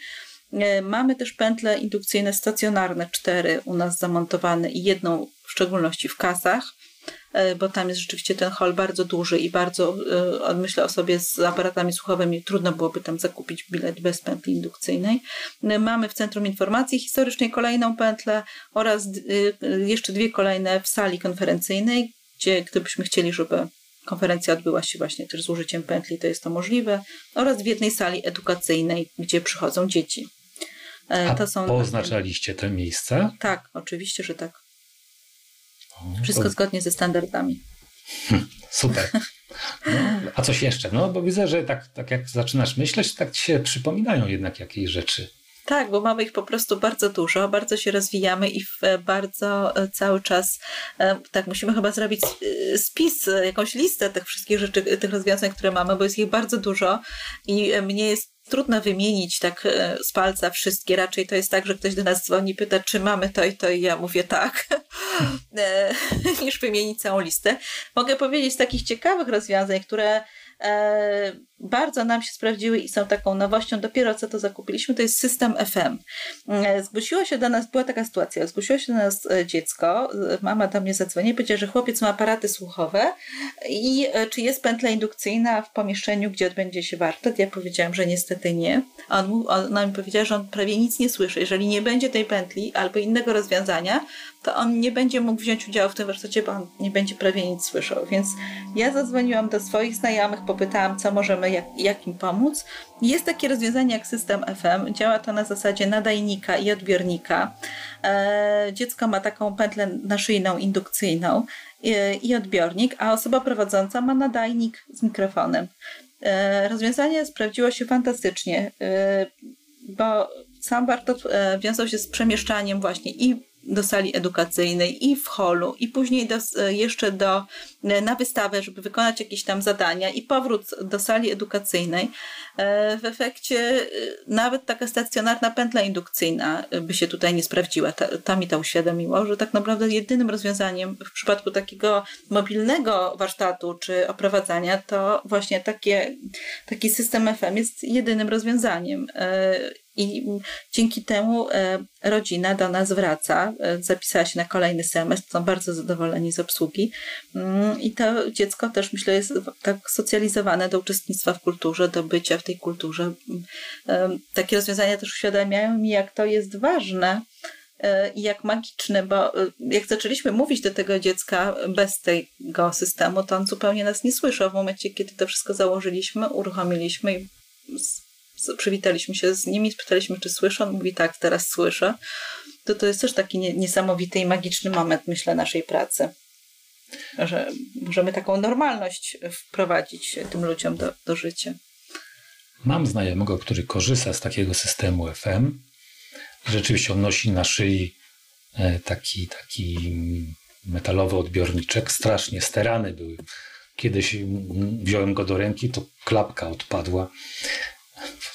Y, mamy też pętle indukcyjne stacjonarne, cztery u nas zamontowane i jedną w szczególności w kasach bo tam jest rzeczywiście ten hol bardzo duży i bardzo, e, myślę o sobie z aparatami słuchowymi, trudno byłoby tam zakupić bilet bez pętli indukcyjnej. E, mamy w Centrum Informacji Historycznej kolejną pętlę oraz jeszcze dwie kolejne w sali konferencyjnej, gdzie gdybyśmy chcieli, żeby konferencja odbyła się właśnie też z użyciem pętli, to jest to możliwe, oraz w jednej sali edukacyjnej, gdzie przychodzą dzieci. To są poznaczaliście te miejsca? Tak, oczywiście, że tak. Wszystko zgodnie ze standardami. *laughs* Super. No, a coś jeszcze? No, bo widzę, że tak, tak jak zaczynasz myśleć, tak ci się przypominają jednak jakieś rzeczy. Tak, bo mamy ich po prostu bardzo dużo, bardzo się rozwijamy i bardzo e, cały czas e, tak musimy chyba zrobić e, spis, jakąś listę tych wszystkich rzeczy, tych rozwiązań, które mamy, bo jest ich bardzo dużo i mnie jest trudno wymienić tak e, z palca wszystkie. Raczej to jest tak, że ktoś do nas dzwoni, pyta, czy mamy to i to, i ja mówię tak, *laughs* e, niż wymienić całą listę. Mogę powiedzieć z takich ciekawych rozwiązań, które e, bardzo nam się sprawdziły i są taką nowością, dopiero co to zakupiliśmy, to jest system FM. E, zgłosiło się do nas, była taka sytuacja, zgłosiło się do nas e, dziecko, mama do mnie zadzwoniła i powiedziała, że chłopiec ma aparaty słuchowe i czy jest pętla indukcyjna w pomieszczeniu, gdzie odbędzie się warsztat. Ja powiedziałam, że niestety nie. On, ona mi powiedziała, że on prawie nic nie słyszy. Jeżeli nie będzie tej pętli albo innego rozwiązania, to on nie będzie mógł wziąć udziału w tym warsztacie, bo on nie będzie prawie nic słyszał. Więc ja zadzwoniłam do swoich znajomych, popytałam, co możemy, jak, jak im pomóc. Jest takie rozwiązanie jak system FM. Działa to na zasadzie nadajnika i odbiornika. E, dziecko ma taką pętlę naszyjną, indukcyjną e, i odbiornik, a osoba prowadząca ma nadajnik z mikrofonem. E, rozwiązanie sprawdziło się fantastycznie, bo sam warsztat wiązał się z przemieszczaniem właśnie i do sali edukacyjnej i w holu i później do, jeszcze do, na wystawę, żeby wykonać jakieś tam zadania i powrót do sali edukacyjnej. E, w efekcie e, nawet taka stacjonarna pętla indukcyjna by się tutaj nie sprawdziła. Ta, ta mi to uświadomiło, że tak naprawdę jedynym rozwiązaniem w przypadku takiego mobilnego warsztatu czy oprowadzania to właśnie takie, taki system FM jest jedynym rozwiązaniem. E, I dzięki temu rodzina do nas wraca, zapisała się na kolejny semestr, są bardzo zadowoleni z obsługi mm, i to dziecko też myślę jest tak socjalizowane do uczestnictwa w kulturze, do bycia w tej kulturze. Takie rozwiązania też uświadamiają mi, jak to jest ważne e, i jak magiczne, bo e, jak zaczęliśmy mówić do tego dziecka bez tego systemu, to on zupełnie nas nie słyszał. W momencie, kiedy to wszystko założyliśmy, uruchomiliśmy i przywitaliśmy się z nimi, spytaliśmy, czy słyszy. On mówi tak, teraz słyszę. To to jest też taki niesamowity i magiczny moment, myślę, naszej pracy. Że możemy taką normalność wprowadzić tym ludziom do, do życia. Mam znajomego, który korzysta z takiego systemu FM. Rzeczywiście on nosi na szyi e, taki, taki metalowy odbiorniczek. Strasznie sterany były. Kiedyś wziąłem go do ręki, to klapka odpadła.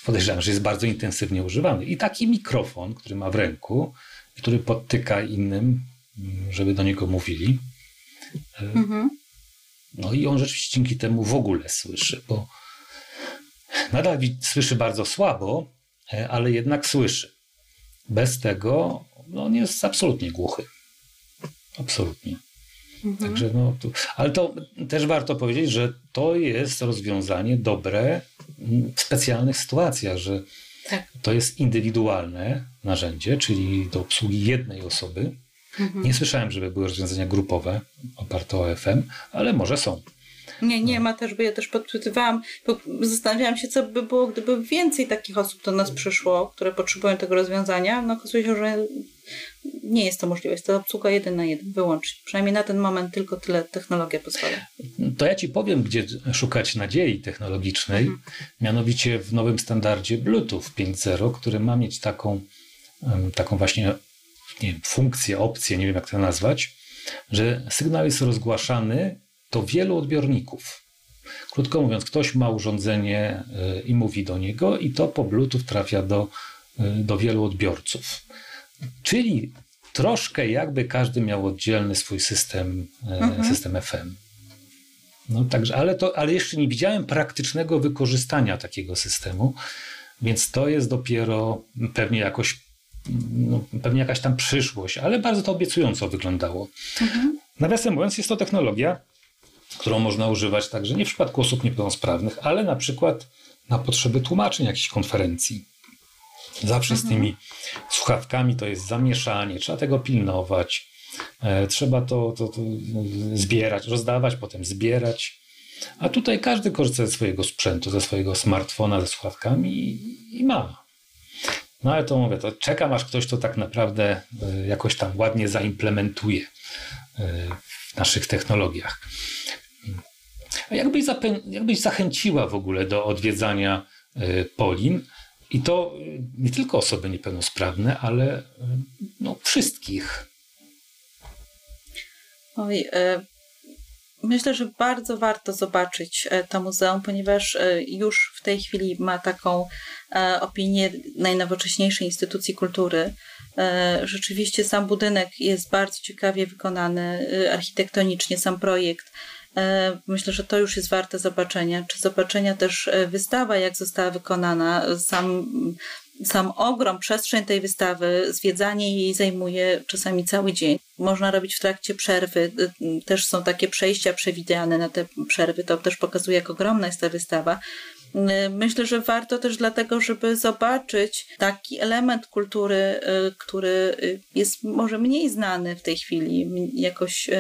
Podejrzewam, że jest bardzo intensywnie używany. I taki mikrofon, który ma w ręku, który podtyka innym, żeby do niego mówili. E, mhm. No i on rzeczywiście dzięki temu w ogóle słyszy, bo Nadal słyszy bardzo słabo, e, ale jednak słyszy. Bez tego no, on jest absolutnie głuchy. Absolutnie. Mhm. Także no, tu, ale to też warto powiedzieć, że to jest rozwiązanie dobre w specjalnych sytuacjach, że tak. to jest indywidualne narzędzie, czyli do obsługi jednej osoby. Mhm. Nie słyszałem, żeby były rozwiązania grupowe oparte o FM, ale może są. Nie, nie ma też, bo ja też podpytywałam, bo zastanawiałam się, co by było, gdyby więcej takich osób do nas przyszło, które potrzebują tego rozwiązania. No okazuje się, że nie jest to możliwe. Jest to obsługa jeden na jeden, wyłącznie. Przynajmniej na ten moment tylko tyle technologia pozwala. To ja Ci powiem, gdzie szukać nadziei technologicznej. Mhm. Mianowicie w nowym standardzie Bluetooth 5.0, który ma mieć taką, taką właśnie nie wiem, funkcję, opcję, nie wiem jak to nazwać, że sygnał jest rozgłaszany do wielu odbiorników. Krótko mówiąc, ktoś ma urządzenie y, i mówi do niego, i to po Bluetooth trafia do, y, do wielu odbiorców. Czyli troszkę jakby każdy miał oddzielny swój system, y, mhm. system FM. No, także, ale, to, ale jeszcze nie widziałem praktycznego wykorzystania takiego systemu, więc to jest dopiero pewnie jakoś, no, pewnie jakaś tam przyszłość, ale bardzo to obiecująco wyglądało. Mhm. Nawiasem mówiąc, jest to technologia, którą można używać także nie w przypadku osób niepełnosprawnych, ale na przykład na potrzeby tłumaczeń jakichś konferencji. Zawsze mhm. z tymi słuchawkami to jest zamieszanie, trzeba tego pilnować, e, trzeba to, to, to zbierać, rozdawać, potem zbierać. A tutaj każdy korzysta ze swojego sprzętu, ze swojego smartfona, ze słuchawkami i, i ma. No ale to mówię, to czekam aż ktoś to tak naprawdę e, jakoś tam ładnie zaimplementuje e, w naszych technologiach. Jakbyś, jakbyś zachęciła w ogóle do odwiedzania y, Polin i to y, nie tylko osoby niepełnosprawne, ale y, no, wszystkich? Oj, Myślę, że bardzo warto zobaczyć to muzeum, ponieważ już w tej chwili ma taką opinię najnowocześniejszej instytucji kultury. Rzeczywiście sam budynek jest bardzo ciekawie wykonany architektonicznie, sam projekt Myślę, że to już jest warte zobaczenia. Czy zobaczenia też wystawa, jak została wykonana, sam sam ogrom, przestrzeń tej wystawy, zwiedzanie jej zajmuje czasami cały dzień. Można robić w trakcie przerwy. Też są takie przejścia przewidziane na te przerwy. To też pokazuje, jak ogromna jest ta wystawa. Y, myślę, że warto też dlatego, żeby zobaczyć taki element kultury, y, który y, jest może mniej znany w tej chwili, jakoś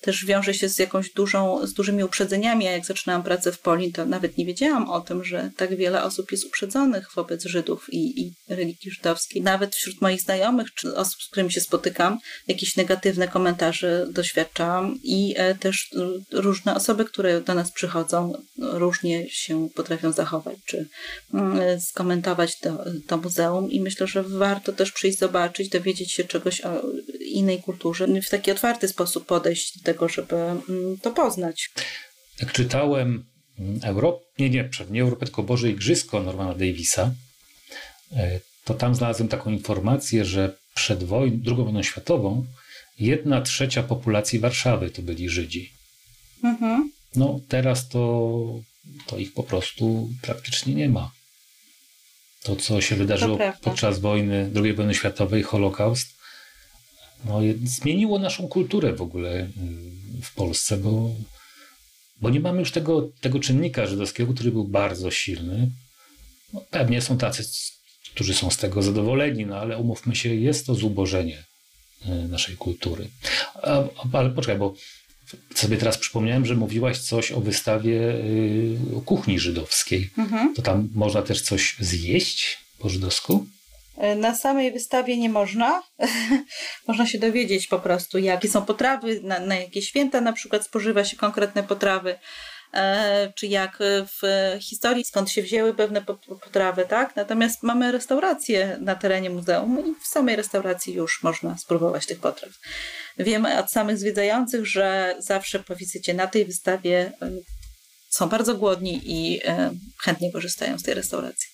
też wiąże się z jakąś dużą, z dużymi uprzedzeniami. Ja jak zaczynałam pracę w Polin, to nawet nie wiedziałam o tym, że tak wiele osób jest uprzedzonych wobec Żydów i, i religii żydowskiej. Nawet wśród moich znajomych czy osób, z którymi się spotykam, jakieś negatywne komentarze doświadczam i e, też różne osoby, które do nas przychodzą, różnie się potrafią zachować, czy mm, skomentować to, to muzeum i myślę, że warto też przyjść zobaczyć, dowiedzieć się czegoś o innej kulturze, w taki otwarty sposób podejść do tego, żeby mm, to poznać. Jak czytałem mm, Europ... nie, nie, nie Europę, tylko Boże Igrzysko Normana Davisa, e, to tam znalazłem taką informację, że przed wojną, II wojną światową jedna trzecia populacji Warszawy to byli Żydzi. Mhm. No teraz to to ich po prostu praktycznie nie ma. To, co się wydarzyło podczas wojny, II wojny światowej, Holokaust, no, zmieniło naszą kulturę w ogóle y, w Polsce, bo, bo nie mamy już tego, tego czynnika żydowskiego, który był bardzo silny. No, pewnie są tacy, którzy są z tego zadowoleni, no ale umówmy się, jest to zubożenie y, naszej kultury. Ale poczekaj, bo sobie teraz przypomniałem, że mówiłaś coś o wystawie y, kuchni żydowskiej. Mhm. To tam można też coś zjeść po żydowsku? E, na samej wystawie nie można. *laughs* można się dowiedzieć po prostu, jakie są potrawy, na, na jakie święta na przykład spożywa się konkretne potrawy. E, czy jak w historii, skąd się wzięły pewne potrawy, tak? Natomiast mamy restaurację na terenie muzeum i w samej restauracji już można spróbować tych potraw. Wiemy od samych zwiedzających, że zawsze po wizycie na tej wystawie e, są bardzo głodni i e, chętnie korzystają z tej restauracji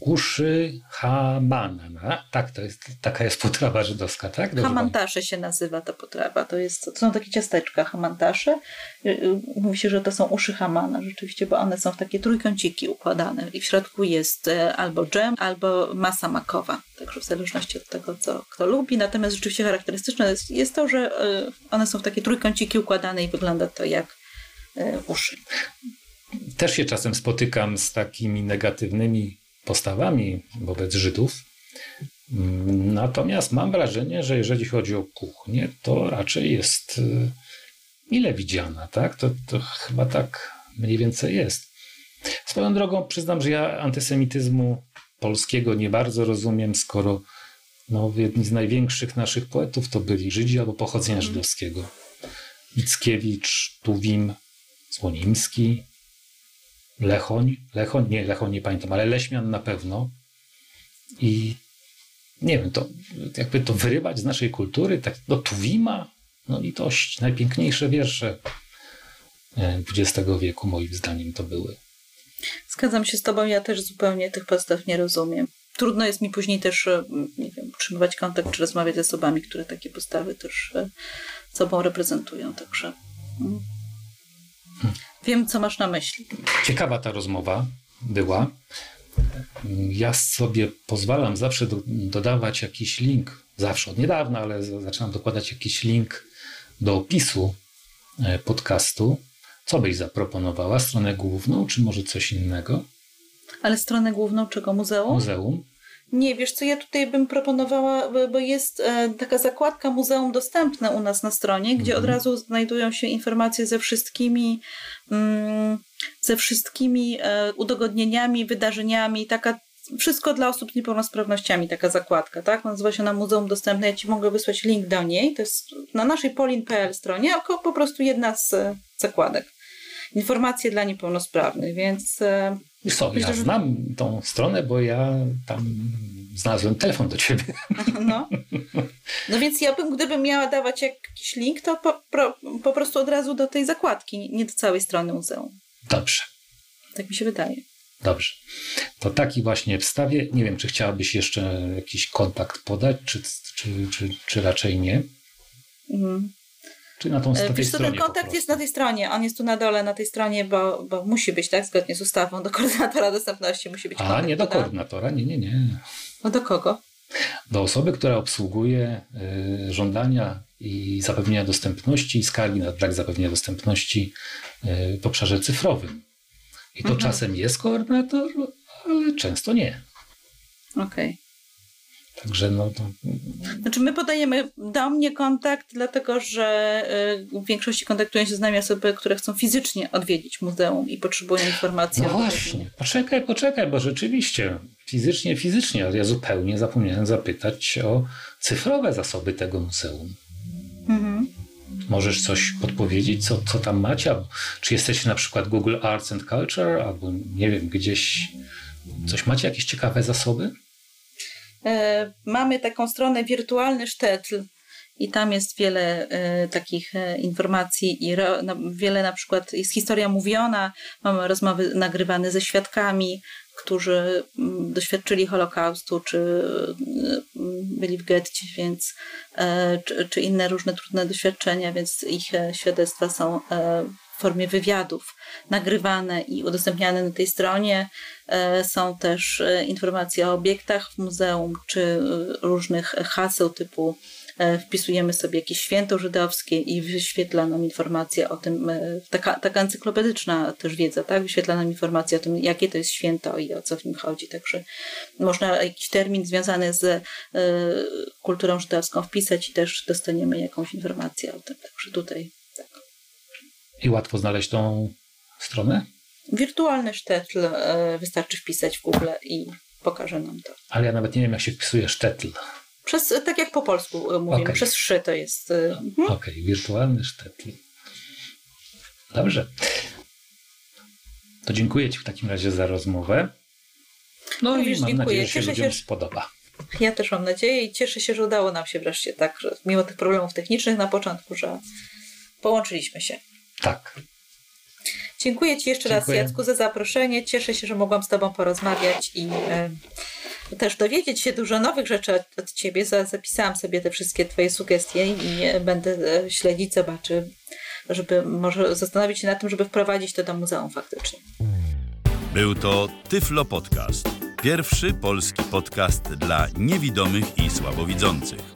uszy hamana. Tak, to jest, taka jest potrawa żydowska, tak? Dobrze hamantasze się nazywa ta potrawa. To, jest, to są takie ciasteczka hamantasze. Y, y, mówi się, że to są uszy hamana rzeczywiście, bo one są w takie trójkąciki układane i w środku jest e, albo dżem, albo masa makowa. Także w zależności od tego, co kto lubi. Natomiast rzeczywiście charakterystyczne jest, jest to, że e, one są w takie trójkąciki układane i wygląda to jak e, uszy. Też się czasem spotykam z takimi negatywnymi postawami wobec Żydów. Natomiast mam wrażenie, że jeżeli chodzi o kuchnię, to raczej jest y, mile widziana, tak? To, to chyba tak mniej więcej jest. Swoją drogą przyznam, że ja antysemityzmu polskiego nie bardzo rozumiem, skoro no, jedni z największych naszych poetów to byli Żydzi albo pochodzenia mhm. żydowskiego. Mickiewicz, Tuwim, Słonimski, Lechoń, Lechoń, nie, Lechoń nie pamiętam, ale Leśmian na pewno. I nie wiem, to jakby to wyrywać z naszej kultury, tak do Tuwima, no litość, najpiękniejsze wiersze XX e, wieku moim zdaniem to były. Zgadzam się z tobą, ja też zupełnie tych postaw nie rozumiem. Trudno jest mi później też, e, nie wiem, utrzymywać kontakt czy rozmawiać z osobami, które takie postawy też e, sobą reprezentują, także... Mm. Wiem, co masz na myśli. Ciekawa ta rozmowa była. Ja sobie pozwalam zawsze do, dodawać jakiś link, zawsze od niedawna, ale zaczynam dokładać jakiś link do opisu e, podcastu. Co byś zaproponowała? Stronę główną, czy może coś innego? Ale stronę główną czego? Muzeum? Muzeum. Nie, wiesz co, ja tutaj bym proponowała, bo jest e, taka zakładka Muzeum Dostępne u nas na stronie, gdzie od mhm. razu znajdują się informacje ze wszystkimi, mm, ze wszystkimi e, udogodnieniami, wydarzeniami, taka wszystko dla osób z niepełnosprawnościami, taka zakładka, tak? Nazywa się na Muzeum Dostępne. Ja Ci mogę wysłać link do niej. To jest na naszej polin.pl stronie, po prostu jedna z e, zakładek. Informacje dla niepełnosprawnych, więc co, ja znam tą stronę, bo ja tam znalazłem telefon do ciebie. *laughs* No, no więc ja bym, gdybym miała dawać jakiś link, to po, po, po prostu od razu do tej zakładki, nie do całej strony muzeum. Dobrze. Tak mi się wydaje. Dobrze. To taki właśnie wstawię. Nie wiem, czy chciałabyś jeszcze jakiś kontakt podać, czy, czy, czy, czy raczej nie? Mhm. Czy na tą na tej Wiesz stronie? ten kontakt jest na tej stronie. On jest tu na dole, na tej stronie, bo, bo musi być, tak? Zgodnie z ustawą. Do koordynatora dostępności musi być A, kontakt. nie do koordynatora, nie, nie, nie. No do kogo? Do osoby, która obsługuje y, żądania i zapewnienia dostępności i skargi na brak zapewnienia dostępności y, w obszarze cyfrowym. I to Mhm. czasem jest koordynator, ale często nie. Okej. Także no, to, Znaczy my podajemy do mnie kontakt, dlatego że y, w większości kontaktują się z nami osoby, które chcą fizycznie odwiedzić muzeum i potrzebują informacji. no o tym. właśnie, poczekaj, poczekaj, bo rzeczywiście fizycznie, fizycznie, ale ja zupełnie zapomniałem zapytać o cyfrowe zasoby tego muzeum. Mhm. Możesz coś podpowiedzieć, co, co tam macie? Albo Czy jesteście na przykład Google Arts and Culture, albo nie wiem, gdzieś coś macie, jakieś ciekawe zasoby? E, Mamy taką stronę wirtualny sztetl i tam jest wiele e, takich e, informacji i no, wiele na przykład jest historia mówiona, mamy rozmowy nagrywane ze świadkami, którzy mm, doświadczyli Holokaustu, czy mm, byli w getcie, więc e, czy, czy inne różne trudne doświadczenia, więc ich e, świadectwa są e, w formie wywiadów nagrywane i udostępniane na tej stronie. E, Są też e, informacje o obiektach w muzeum, czy e, różnych haseł typu wpisujemy sobie jakieś święto żydowskie i wyświetla nam informacje o tym, taka, taka encyklopedyczna też wiedza, tak? Wyświetla nam informacje o tym, jakie to jest święto i o co w nim chodzi. Także można jakiś termin związany z e, kulturą żydowską wpisać i też dostaniemy jakąś informację o tym. Także tutaj. I łatwo znaleźć tą stronę? Wirtualny sztetl e, wystarczy wpisać w Google i pokaże nam to. Ale ja nawet nie wiem, jak się wpisuje sztetl. Przez, tak jak po polsku e, mówimy, Okej. przez szy to jest. e, mhm. Okej, wirtualny sztetl. Dobrze. To dziękuję Ci w takim razie za rozmowę. No Również i mam dziękuję. nadzieję, że się Cieszę się, ludziom że- spodoba. Ja też mam nadzieję i cieszę się, że udało nam się wreszcie tak, że mimo tych problemów technicznych na początku, że połączyliśmy się. Tak. Dziękuję Ci jeszcze Dziękuję. raz, Jacku, za zaproszenie. Cieszę się, że mogłam z Tobą porozmawiać i e, też dowiedzieć się dużo nowych rzeczy od, od Ciebie. Za, zapisałam sobie te wszystkie Twoje sugestie i będę e, śledzić, zobaczy, żeby może zastanowić się nad tym, żeby wprowadzić to do muzeum faktycznie. Był to Tyflo Podcast. Pierwszy polski podcast dla niewidomych i słabowidzących.